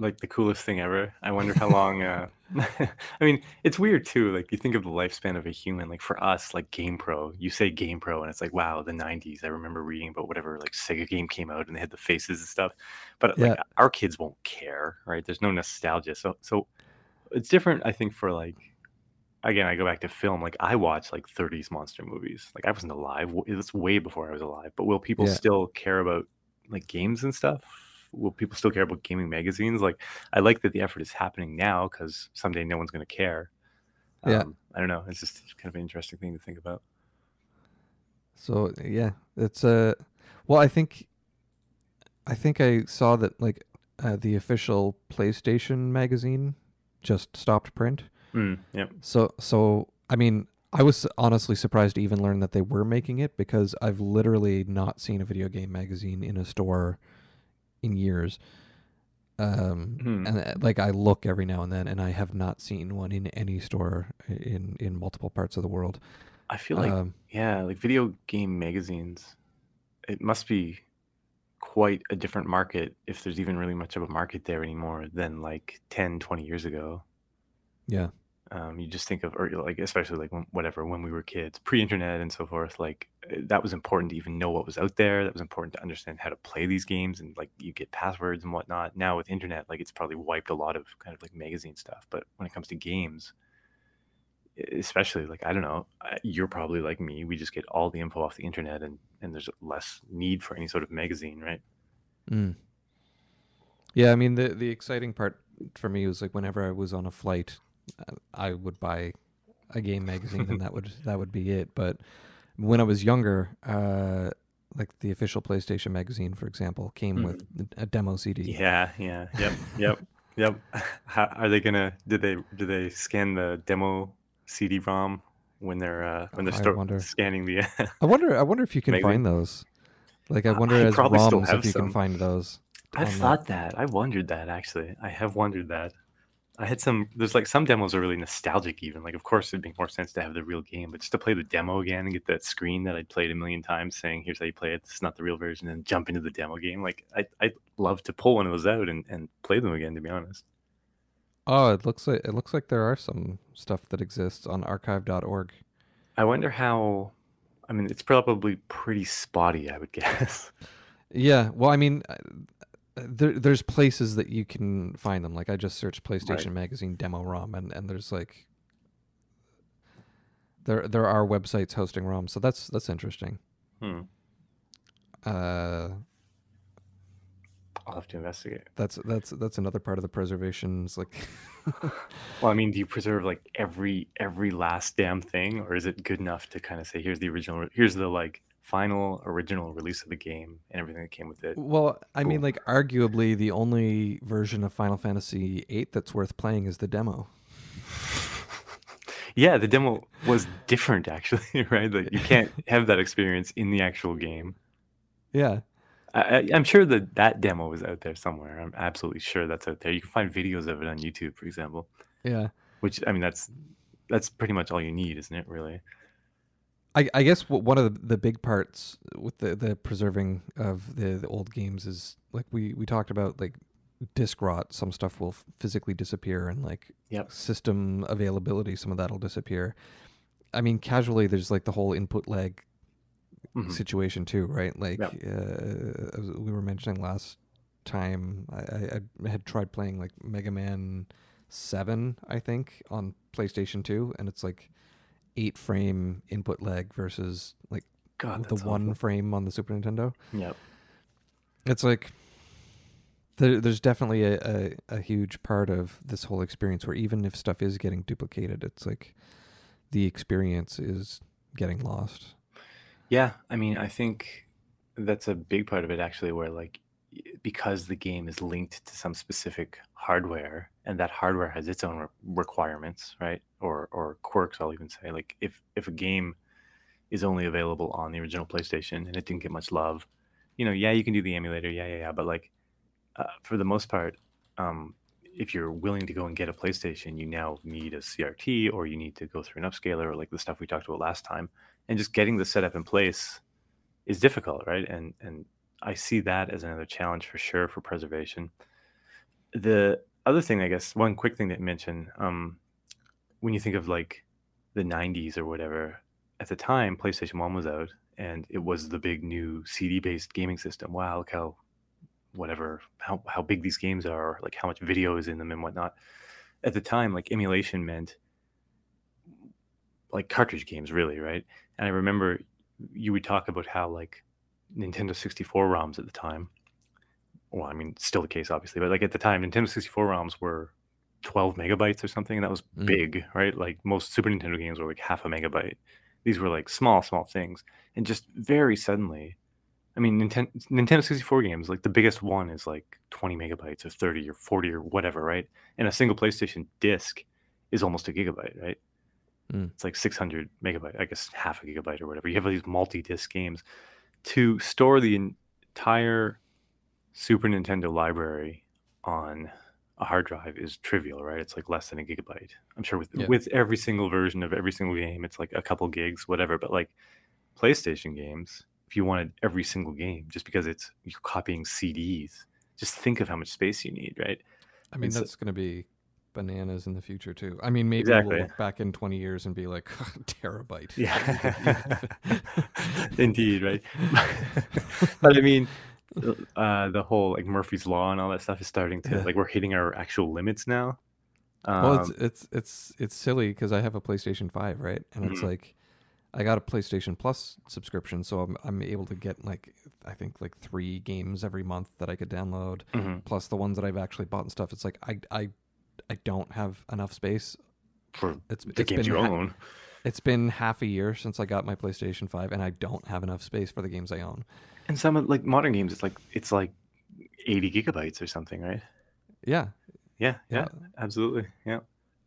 like the coolest thing ever. I wonder how long. Uh, I mean, it's weird too. Like you think of the lifespan of a human. Like for us, like Game Pro, you say Game Pro, and it's like, wow, the '90s. I remember reading about whatever like Sega game came out, and they had the faces and stuff. But like Yeah. our kids won't care, right? There's no nostalgia. So so it's different. I think for like. Again, I go back to film. Like I watched like 30s monster movies. Like I wasn't alive. W- It was way before I was alive. But will people Yeah. still care about like games and stuff? Will people still care about gaming magazines? Like, I like that the effort is happening now because someday no one's going to care. Yeah. Um, I don't know. It's just kind of an interesting thing to think about. So yeah, it's uh well, I think I think I saw that like uh, the official PlayStation magazine just stopped print. Mm, yep. So so I mean, I was honestly surprised to even learn that they were making it because I've literally not seen a video game magazine in a store in years. Um Hmm. and uh, like I look every now and then and I have not seen one in any store in in multiple parts of the world. I feel like Um, yeah, like video game magazines, it must be quite a different market if there's even really much of a market there anymore than like 10, 20 years ago. yeah. Um, you just think of, or like, especially like when, whatever, when we were kids, pre-internet and so forth, like uh, that was important to even know what was out there. That was important to understand how to play these games and like you get passwords and whatnot. Now with internet, like it's probably wiped a lot of kind of like magazine stuff. But when it comes to games, especially like I don't know, you're probably like me. We just get all the info off the internet, and and there's less need for any sort of magazine, right? Mm. Yeah, I mean the the exciting part for me was like whenever I was on a flight, I would buy a game magazine and that would that would be it. But when I was younger, uh, like the official PlayStation magazine, for example, came with a demo CD. Yeah, yeah, yep, yep, yep. How, are they gonna? Did they do they scan the demo CD-ROM when they're uh, when they're sto- wonder. scanning the? I wonder. I wonder if you can Magazine? find those. Like I wonder I as ROMs if you can find those. I've thought that. I wondered that actually. I have wondered that. I had some. There's like some demos are really nostalgic. Even like, of course, it'd make more sense to have the real game, but just to play the demo again and get that screen that I'd played a million times, saying, "Here's how you play it. This is not the real version," and jump into the demo game. Like, I I'd love to pull one of those out and, and play them again. To be honest. Oh, it looks like it looks like there are some stuff that exists on archive.org. I wonder how. I mean, it's probably pretty spotty. I would guess. Yeah, well, I mean, uh, there, there's places that you can find them. Like I just searched PlayStation Magazine demo ROM, and, and there's like there there are websites hosting ROM, so that's that's interesting. Hmm. Uh, I'll have to investigate. that's that's that's another part of the preservation. Is like, Well, I mean, do you preserve like every every last damn thing, or is it good enough to kind of say, here's the original, here's the like final original release of the game and everything that came with it? well, I mean, like arguably the only version of Final Fantasy VIII that's worth playing is the demo. yeah, the demo was different actually, right? Like you can't have that experience in the actual game. Yeah, I, I'm sure that that demo is out there somewhere. I'm absolutely sure that's out there. You can find videos of it on YouTube, for example. yeah. Which I mean, that's that's pretty much all you need, isn't it? Really? I, I guess w- one of the, the big parts with the, the preserving of the, the old games is like we, we talked about like disk rot. Some stuff will physically disappear, and like Yep. system availability, some of that'll disappear. I mean, casually, there's like the whole input lag Mhm. situation too, right? Like Yep. uh, we were mentioning last time, I, I, I had tried playing like Mega Man Seven, I think, on PlayStation Two, and it's like eight frame input lag versus like God, the one awful. frame on the Super Nintendo. Yep. It's like there, there's definitely a, a, a huge part of this whole experience where even if stuff is getting duplicated, it's like the experience is getting lost. Yeah, I mean, I think that's a big part of it actually, where like because the game is linked to some specific hardware, and that hardware has its own re- requirements, right? Or or quirks, I'll even say. Like if if a game is only available on the original PlayStation and it didn't get much love, you know, yeah, you can do the emulator, yeah, yeah, yeah, but like uh, for the most part, um, if you're willing to go and get a PlayStation, you now need a CRT or you need to go through an upscaler or like the stuff we talked about last time and just getting the setup in place is difficult right and and i see that as another challenge for sure for preservation. The other thing i guess one quick thing to mention um when you think of like the 90s or whatever at the time playstation 1 was out and it was the big new cd based gaming system. Wow look how whatever how, how big these games are like how much video is in them and whatnot. At the time like emulation meant like cartridge games really right? And i remember you would talk about how like nintendo 64 roms at the time. Well i mean still the case obviously but like at the time nintendo 64 roms were 12 megabytes or something and that was Mm. big right? Like most super nintendo games were like half a megabyte. These were like small small things. And just very suddenly i mean nintendo, nintendo 64 games like the biggest one is like 20 megabytes or 30 or 40 or whatever right? And a single playstation disc is almost a gigabyte right? Mm. it's like 600 megabyte i guess half a gigabyte or whatever. You have these multi-disc games to store the entire super nintendo library on a hard drive is trivial, right? It's like less than a gigabyte. I'm sure with Yeah. with every single version of every single game, it's like a couple gigs, whatever. But like PlayStation games, if you wanted every single game, just because it's you're copying CDs, just think of how much space you need, right? I mean, It's that's going to be bananas in the future too. I mean, maybe Exactly. we'll look back in 20 years and be like, terabyte. Yeah, indeed, right? but I mean, uh, the whole like Murphy's law and all that stuff is starting to Yeah. like we're hitting our actual limits now. Um, well, it's it's it's it's silly because I have a PlayStation Five, right? And it's Mhm. like I got a PlayStation Plus subscription, so I'm I'm able to get like I think like three games every month that I could download, mhm, plus the ones that I've actually bought and stuff. It's like I I I don't have enough space. for It's the it's games been you ha- own. it's been half a year since I got my PlayStation Five, and I don't have enough space for the games I own. And some of like modern games, it's like it's like 80 gigabytes or something, right? Yeah, Yeah, yeah, yeah, absolutely. Yeah.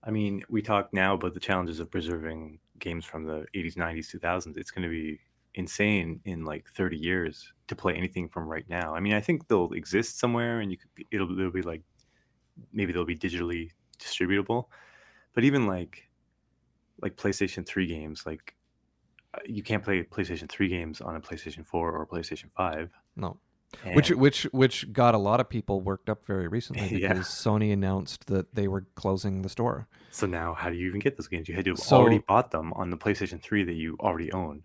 I mean, we talk now about the challenges of preserving games from the 80s, 90s, 2000s. It's going to be insane in like 30 years to play anything from right now. I mean, I think they'll exist somewhere and you could be, it'll, it'll be like maybe they'll be digitally distributable. But even like like PlayStation 3 games, like uh, you can't play PlayStation 3 games on a PlayStation 4 or PlayStation 5. no. Which And- which which got a lot of people worked up very recently Yeah. because Sony announced that they were closing the store. So now, how do you even get those games? You had to have So- already bought them on the PlayStation 3 that you already own.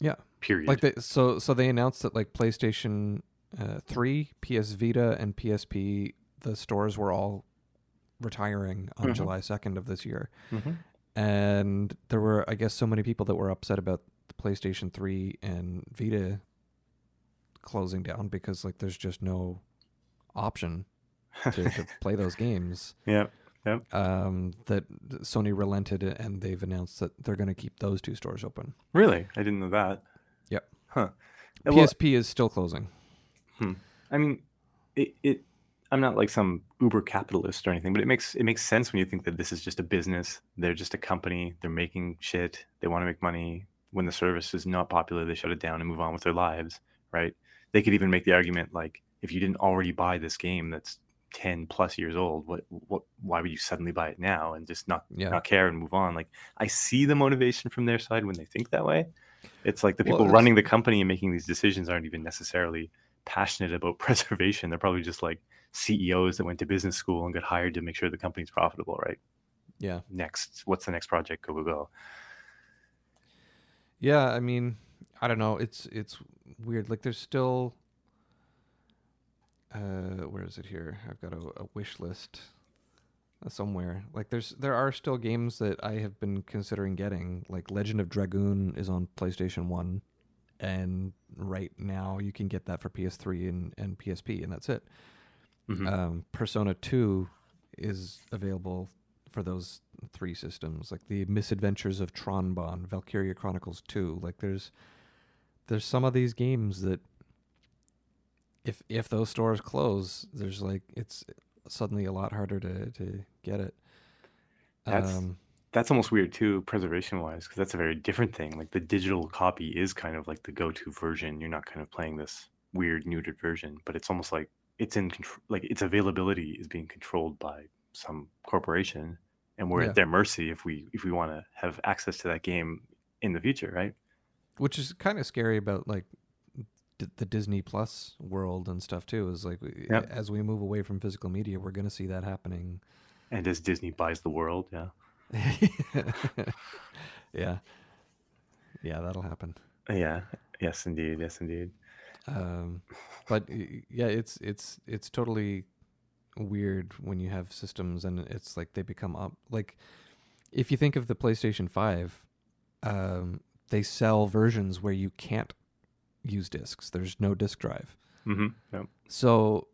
Yeah. Period. Like they, so so they announced that like PlayStation uh, 3, PS Vita and PSP the stores were all retiring on Mhm. July 2nd of this year. Mhm. And there were I guess so many people that were upset about the PlayStation 3 and Vita closing down because like there's just no option to, to play those games. yeah. um, that Sony relented and they've announced that they're going to keep those two stores open. Really? I didn't know that. Yep. Huh. Uh, Well, PSP is still closing. Hmm. I mean, it, it. I'm not like some uber capitalist or anything, but it makes it makes sense when you think that this is just a business. They're just a company. They're making shit. They want to make money. When the service is not popular, they shut it down and move on with their lives. Right? They could even make the argument like, if you didn't already buy this game that's 10 plus years old, what what? Why would you suddenly buy it now and just not Yeah. not care and move on? Like, I see the motivation from their side when they think that way. It's like the people it's- running the company and making these decisions aren't even necessarily passionate about preservation. They're probably just like CEOs that went to business school and got hired to make sure the company's profitable, right? Yeah. Next, what's the next project? Go, go, go. Yeah, I mean, I don't know. It's it's weird. Like there's still uh where is it here? I've got a, a wish list somewhere. Like there's there are still games that I have been considering getting. Like Legend of Dragoon is on PlayStation 1 and right now you can get that for PS3 and and PSP and that's it. Mhm. um, Persona 2 is available for those three systems, like the Misadventures of Tron Bonne, Valkyria Chronicles 2. Like there's there's some of these games that if if those stores close, there's like it's suddenly a lot harder to to get it. That's- um, That's almost weird too, preservation wise, because that's a very different thing. Like the digital copy is kind of like the go-to version. You're not kind of playing this weird neutered version, but it's almost like it's in control. Like its availability is being controlled by some corporation, and we're Yeah. at their mercy if we if we want to have access to that game in the future, right? which is kind of scary about like d- the Disney Plus world and stuff too. Is like Yep. as we move away from physical media, we're going to see that happening And as Disney buys the world, yeah, yeah. Yeah, that'll happen. yeah, yes, indeed, yes, indeed. Um, but yeah, it's it's it's totally weird when you have systems and it's like they become up like if you think of the PlayStation 5, um, they sell versions where you can't use discs. There's no disk drive. hmm Yep. So,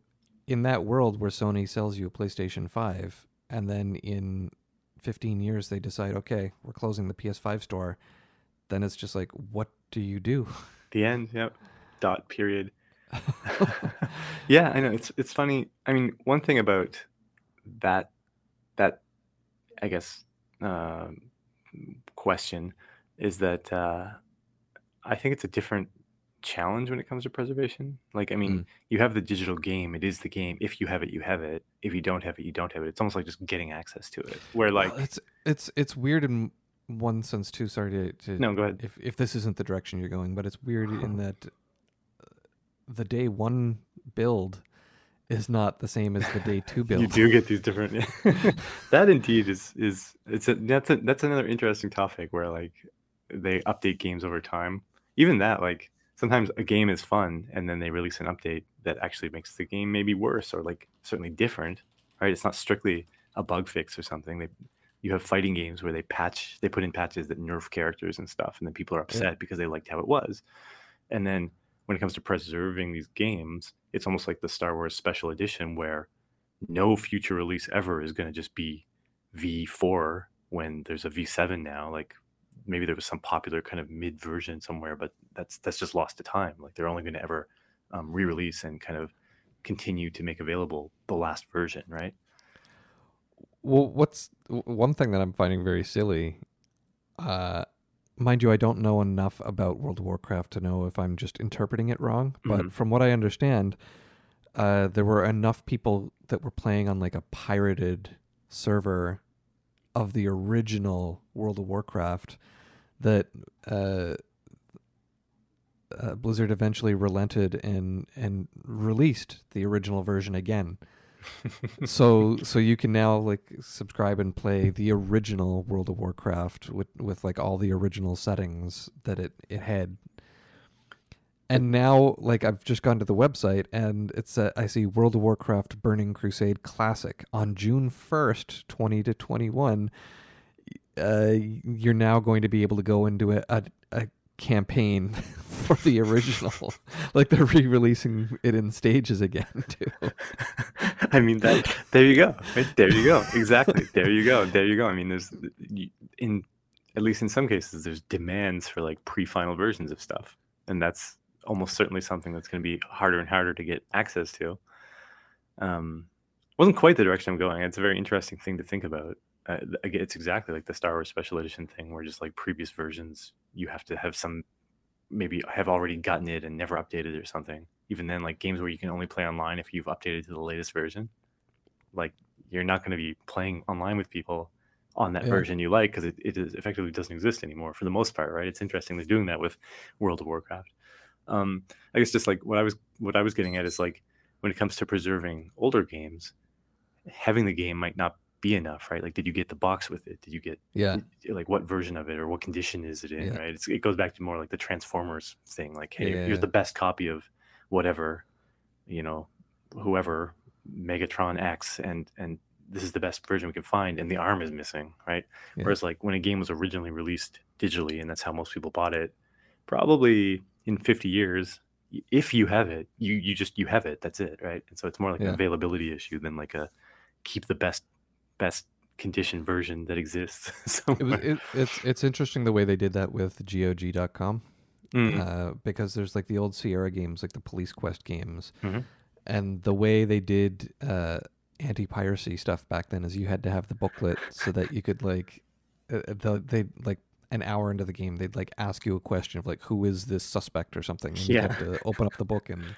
in that world where Sony sells you a PlayStation 5, and then in 15 years they decide, okay, we're closing the PS5 store, then it's just like, what do you do? The end. Yep. Dot. Period. yeah, I know. It's it's funny. I mean, one thing about that that I guess um question is that uh, I think it's a different challenge when it comes to preservation. Like, I mean, Mm. you have the digital game; it is the game. If you have it, you have it. If you don't have it, you don't have it. It's almost like just getting access to it. Where, like, well, it's it's it's weird in one sense too. Sorry to, to no, go ahead. if if this isn't the direction you're going, but it's weird in that uh, the day one build is not the same as the day two build. You do get these different. that indeed is is it's a that's a that's another interesting topic where like they update games over time. Even that, like sometimes a game is fun and then they release an update that actually makes the game maybe worse or like certainly different. Right? It's not strictly a bug fix or something. They you have fighting games where they patch they put in patches that nerf characters and stuff, and then people are upset because they liked how it was. And then when it comes to preserving these games, it's almost like the Star Wars Special Edition where no future release ever is going to just be V4 when there's a V7 now. Like maybe there was some popular kind of mid version somewhere, but that's that's just lost to time. Like they're only going to ever um, re-release and kind of continue to make available the last version, right? Well, what's one thing that I'm finding very silly? Uh, mind you, I don't know enough about World of Warcraft to know if I'm just interpreting it wrong. But Mhm. from what I understand, uh, there were enough people that were playing on like a pirated server of the original World of Warcraft that uh, uh, Blizzard eventually relented and and released the original version again so so you can now like subscribe and play the original World of Warcraft with with like all the original settings that it it had. And now like I've just gone to the website and it's uh, I see World of Warcraft Burning Crusade Classic on June 1st, 20 to 21. Uh you're now going to be able to go into a a, a campaign for the original. like they're re-releasing it in stages again too. I mean that. There you go. Right there you go. Exactly. There you go. There you go. I mean, there's in at least in some cases there's demands for like pre-final versions of stuff, and that's almost certainly something that's going to be harder and harder to get access to. Um, wasn't quite the direction I'm going. It's a very interesting thing to think about. Uh, it's exactly like the Star Wars Special Edition thing, where just like previous versions, you have to have some maybe have already gotten it and never updated or something. Even then, like games where you can only play online if you've updated to the latest version, like you're not going to be playing online with people on that Yeah. version you like because it, it is effectively doesn't exist anymore for the most part, right? It's interesting they're doing that with World of Warcraft. Um, I guess just like what I was what I was getting at is like when it comes to preserving older games, having the game might not be enough, right? Like, did you get the box with it? Did you get Yeah. like what version of it or what condition is it in Yeah. right it's, it goes back to more like the transformers thing like hey Yeah. here's the best copy of whatever you know whoever megatron x and and this is the best version we can find and the arm is missing right Yeah. whereas like when a game was originally released digitally and that's how most people bought it probably in 50 years if you have it you you just you have it that's it right and so it's more like an availability issue than like a keep the best best condition version that exists It was it, it's it's interesting the way they did that with GOG.com Mm. uh, because there's like the old Sierra games, like the Police Quest games, Mhm. and the way they did uh, anti-piracy stuff back then is you had to have the booklet so that you could like uh, the, they like an hour into the game they'd like ask you a question of like who is this suspect or something. And Yeah. have to open up the book and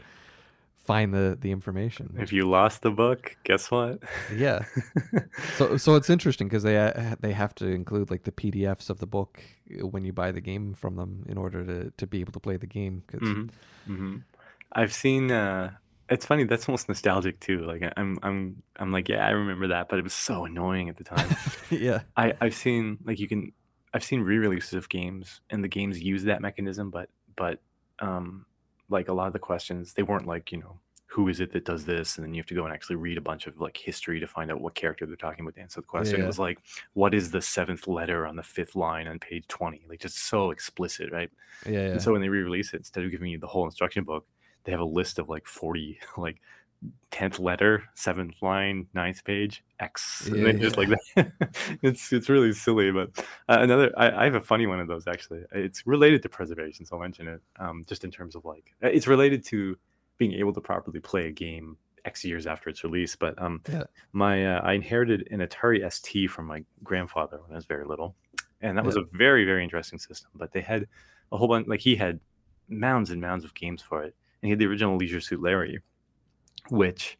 find the the information. If you lost the book, guess what? Yeah. So so it's interesting because they uh, they have to include like the PDFs of the book uh, when you buy the game from them in order to to be able to play the game. 'cause- hmm hmm I've seen. Uh, it's funny. That's almost nostalgic too. Like I'm, I'm, I'm like, yeah, I remember that, but it was so annoying at the time. yeah, I, I've seen like you can. I've seen re-releases of games, and the games use that mechanism, but, but, um, like a lot of the questions, they weren't like you know who is it that does this, and then you have to go and actually read a bunch of like history to find out what character they're talking about to answer the question. It was like, what is the seventh letter on the fifth line on page twenty? Like just so explicit, right? yeah, yeah. And so when they re-release it, instead of giving you the whole instruction book, they have a list of like 40, like 10th letter, seventh line, ninth page, X. And Yeah, then just like that. it's it's really silly. But uh, another, I, I have a funny one of those actually. It's related to preservation, so I'll mention it. Um, just in terms of like, uh, it's related to being able to properly play a game X years after its release. But um, Yeah. my uh, I inherited an Atari ST from my grandfather when I was very little, and that was a very very interesting system. But they had a whole bunch like he had mounds and mounds of games for it. And he had the original Leisure Suit Larry, which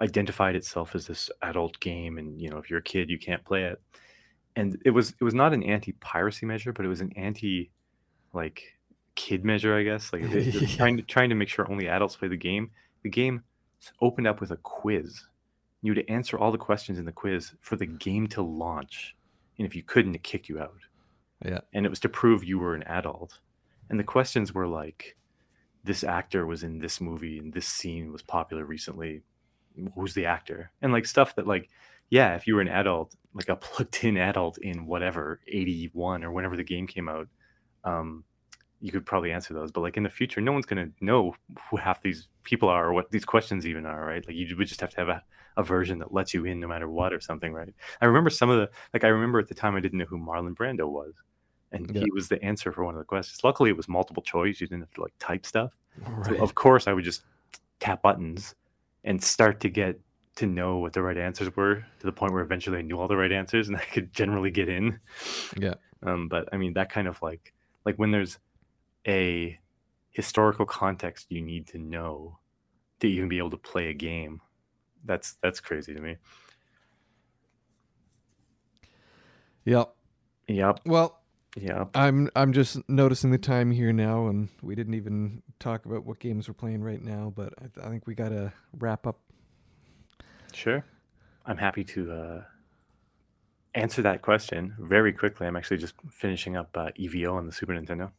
identified itself as this adult game, and you know, if you're a kid, you can't play it. And it was it was not an anti-piracy measure, but it was an anti like kid measure, I guess. Like it, it was Yeah. trying to trying to make sure only adults play the game. The game opened up with a quiz. You had to answer all the questions in the quiz for the game to launch. And if you couldn't, it kicked you out. Yeah. And it was to prove you were an adult. And the questions were like, this actor was in this movie and this scene was popular recently. Who's the actor? And like stuff that like, yeah, if you were an adult, like a plugged in adult in whatever, 81 or whenever the game came out, um, you could probably answer those. But like in the future, no one's gonna know who half these people are or what these questions even are, right? Like you would just have to have a, a version that lets you in no matter what or something, right? I remember some of the like I remember at the time I didn't know who Marlon Brando was. And Yeah. he was the answer for one of the questions. Luckily it was multiple choice. You didn't have to like type stuff. So of course I would just tap buttons and start to get to know what the right answers were to the point where eventually I knew all the right answers and I could generally get in. Yeah. Um, but I mean that kind of like like when there's a historical context you need to know to even be able to play a game. That's that's crazy to me. Yep. Yep. Well, Yep. I'm I'm just noticing the time here now, and we didn't even talk about what games we're playing right now. But I, I think we gotta wrap up. Sure. I'm happy to uh, answer that question very quickly. I'm actually just finishing up uh, EVO on the Super Nintendo.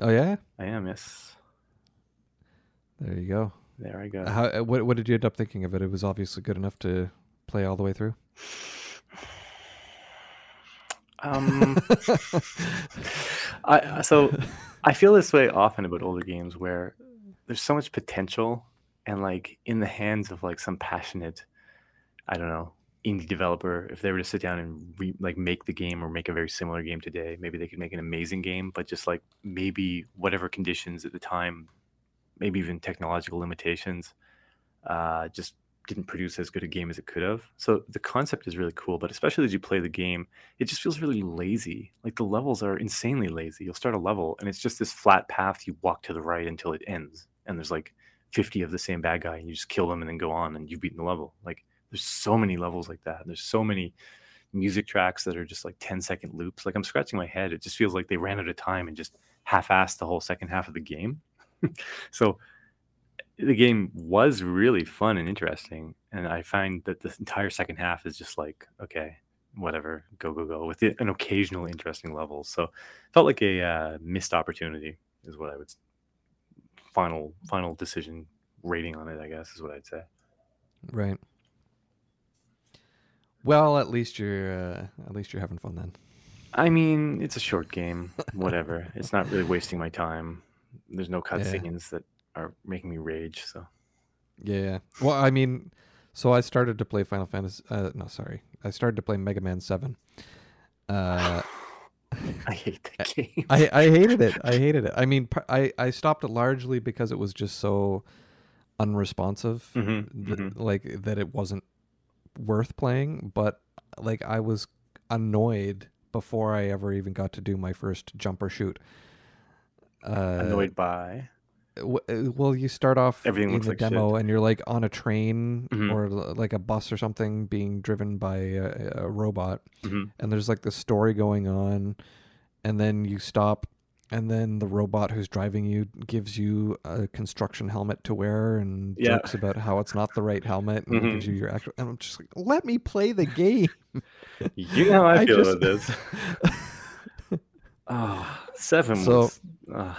Oh yeah, I am, yes. there you go. There I go. How uh, what what did you end up thinking of it? It was obviously good enough to play all the way through. Um, I so I feel this way often about older games where there's so much potential and like in the hands of like some passionate, I don't know, indie developer, if they were to sit down and re- like make the game or make a very similar game today, maybe they could make an amazing game, but just like maybe whatever conditions at the time, maybe even technological limitations, uh, just didn't produce as good a game as it could have. So the concept is really cool, but especially as you play the game, it just feels really lazy. Like the levels are insanely lazy. You'll start a level and it's just this flat path you walk to the right until it ends. And there's like 50 of the same bad guy and you just kill them and then go on and you've beaten the level. Like there's so many levels like that. There's so many music tracks that are just like 10 second loops. Like I'm scratching my head. It just feels like they ran out of time and just half-assed the whole second half of the game. so the game was really fun and interesting and i find that the entire second half is just like okay whatever go go go with an occasional interesting level so felt like a uh, missed opportunity is what i would final final decision rating on it i guess is what i'd say Right. Well, at least you're uh, at least you're having fun then. i mean it's a short game whatever it's not really wasting my time there's no cutscenes that are making me rage so Yeah, yeah. Well, I mean, so I started to play Final Fantasy. Uh, no, sorry, I started to play Mega Man Seven. Uh, i hate that game I I hated it. I hated it. I mean, I I stopped it largely because it was just so unresponsive, Mhm, th- mhm. like that it wasn't worth playing. But like I was annoyed before I ever even got to do my first jump or shoot. Uh, annoyed by well you start off Everything in the like demo and you're like on a train Mhm. or like a bus or something being driven by a, a robot Mhm. and there's like the story going on and then you stop and then the robot who's driving you gives you a construction helmet to wear and Yeah. jokes about how it's not the right helmet and Mhm. gives you your actual and I'm just like let me play the game You know how I, I feel just- about this. Oh, seven So- was. Uh,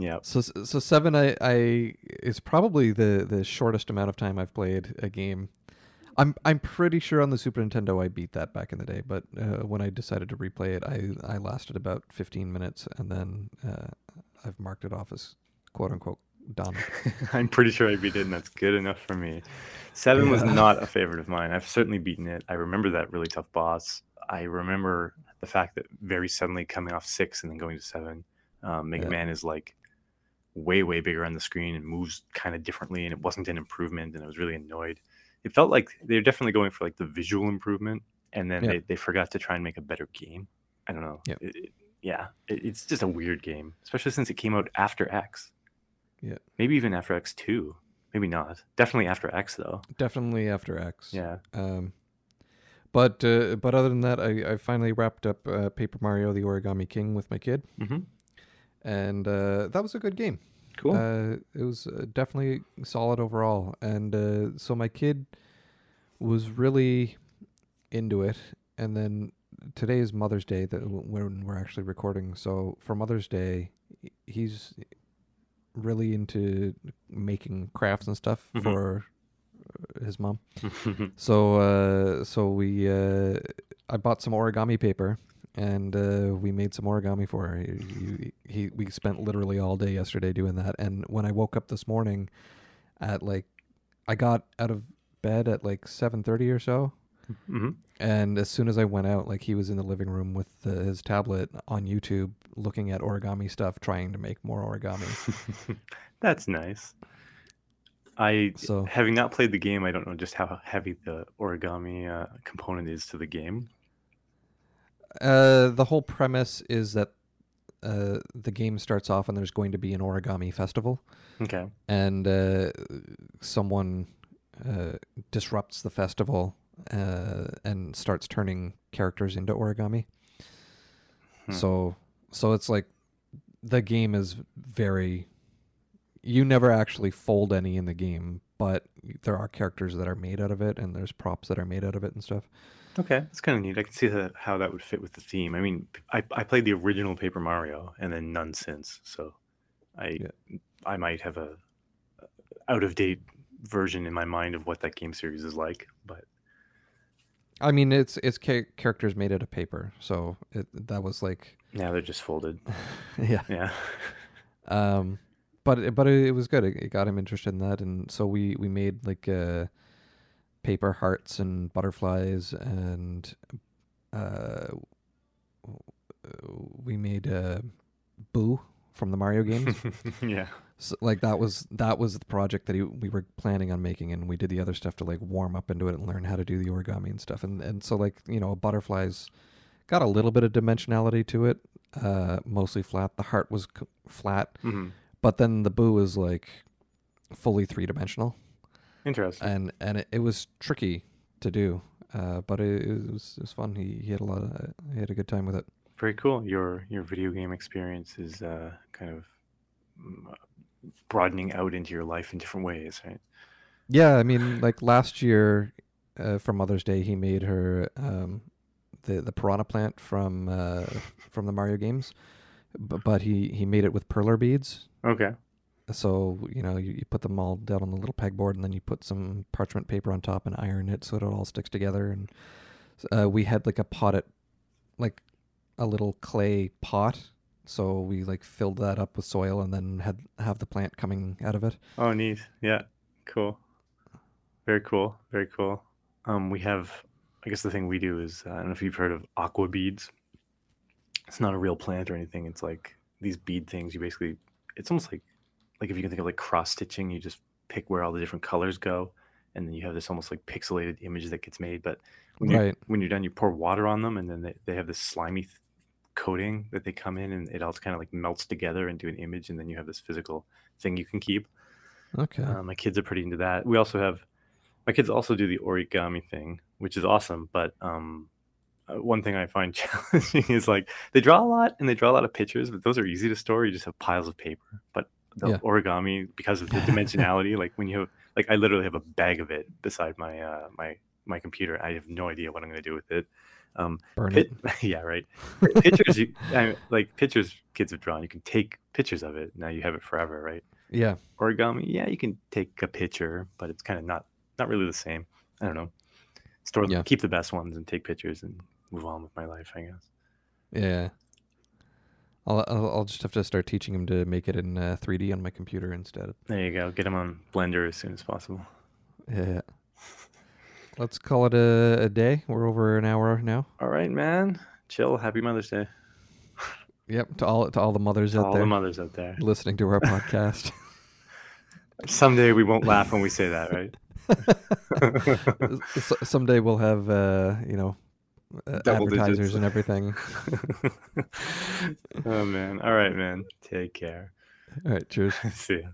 yeah. So so seven, I I is probably the the shortest amount of time I've played a game. I'm I'm pretty sure on the Super Nintendo I beat that back in the day, but uh, when I decided to replay it, I I lasted about 15 minutes, and then uh, I've marked it off as quote unquote done. I'm pretty sure I beat it, and that's good enough for me. Seven was not a favorite of mine. I've certainly beaten it. I remember that really tough boss. I remember the fact that very suddenly coming off six and then going to seven, um, Mega Yeah. Man is like way, way bigger on the screen and moves kind of differently, and it wasn't an improvement, and I was really annoyed. It felt like they're definitely going for like the visual improvement, and then Yeah. they, they forgot to try and make a better game. I don't know. Yep. It- it- yeah, it, it's just a weird game, especially since it came out after X. Yeah. Maybe even after X two. Maybe not. Definitely after X though. Definitely after X. Yeah. Um, but uh, but other than that, I, I finally wrapped up uh, Paper Mario: The Origami King with my kid, Mm-hmm. And uh, that was a good game. Cool. Uh, it was uh, definitely solid overall, and uh, so my kid was really into it. And then today is Mother's Day, that when we're actually recording. So for Mother's Day, he's really into making crafts and stuff Mhm. for uh, his mom. So uh, so we uh, I bought some origami paper and uh, we made some origami for her. He, he, he we spent literally all day yesterday doing that. And when I woke up this morning, at like I got out of bed at like seven thirty or so. hmm And as soon as I went out, like he was in the living room with uh, his tablet on YouTube, looking at origami stuff, trying to make more origami. That's nice. I So having not played the game, I don't know just how heavy the origami uh, component is to the game. Uh, the whole premise is that uh, the game starts off and there's going to be an origami festival, Okay. and uh, someone uh, disrupts the festival uh, and starts turning characters into origami. Hmm. So, so it's like the game is very. You never actually fold any in the game, but there are characters that are made out of it, and there's props that are made out of it and stuff. Okay, that's kind of neat. I can see that, how that would fit with the theme. I mean, I, I played the original Paper Mario and then none since, so I I might have a out of date version in my mind of what that game series is like. But I mean, it's it's ca- characters made out of paper, so it that was like, now they're just folded. yeah. Yeah. Um, but it- but it, it was good. It, it got him interested in that, and so we we made like uh, paper hearts and butterflies, and uh, we made uh, Boo from the Mario games. yeah. so, like that was that was the project that he, we were planning on making, and we did the other stuff to like warm up into it and learn how to do the origami and stuff. And and so like you know, a butterfly's got a little bit of dimensionality to it, uh, mostly flat. The heart was c- flat, hmm but then the boo is like fully three dimensional, Interesting. and and it, it was tricky to do. Uh, but it, it was it was fun. He he had a lot of he had a good time with it. Very cool. Your your video game experience is uh, kind of mm, broadening out into your life in different ways, right? Yeah, I mean, like last year uh, for Mother's Day, he made her um, the the piranha plant from uh, from the Mario games, B- but he he made it with perler beads. Okay. So you know, you, you put them all down on the little pegboard, and then you put some parchment paper on top and iron it so it all sticks together. And uh, we had like a pot potted, like a little clay pot. So we like filled that up with soil, and then had have the plant coming out of it. Oh, neat. Yeah. Cool. Very cool. Very cool. Um, we have, I guess the thing we do is, uh, I don't know if you've heard of aqua beads. It's not a real plant or anything. It's like these bead things. You basically, it's almost like, like if you can think of like cross stitching, you just pick where all the different colors go, and then you have this almost like pixelated image that gets made. But when you're, Right. when you're done, you pour water on them, and then they, they have this slimy th- coating that they come in, and it all kind of like melts together into an image, and then you have this physical thing you can keep. Okay. Uh, my kids are pretty into that. We also have my kids also do the origami thing, which is awesome. But um, uh, one thing I find challenging is like they draw a lot and they draw a lot of pictures, but those are easy to store. You just have piles of paper. But the Yeah. origami, because of the dimensionality, like when you have, like I literally have a bag of it beside my uh, my my computer. I have no idea what I'm going to do with it. Um, Burn Pit, it. yeah, right. Pictures, you, I, like pictures, kids have drawn. You can take pictures of it. Now you have it forever, right? Yeah. origami yeah you can take a picture but it's kind of not not really the same i don't know store Yeah. keep the best ones and take pictures and move on with my life i guess Yeah. I'll, I'll I'll just have to start teaching him to make it in uh, 3D on my computer instead. there you go get him on blender as soon as possible Yeah. Let's call it a, a day. We're over an hour now. all right man chill happy mother's day Yep. To all to all the mothers to out all there the mothers out there listening to our podcast. someday we won't laugh when we say that right S- someday we'll have uh, you know uh, Double digits. advertisers and everything. oh man. All right, man. Take care. All right, cheers. See ya.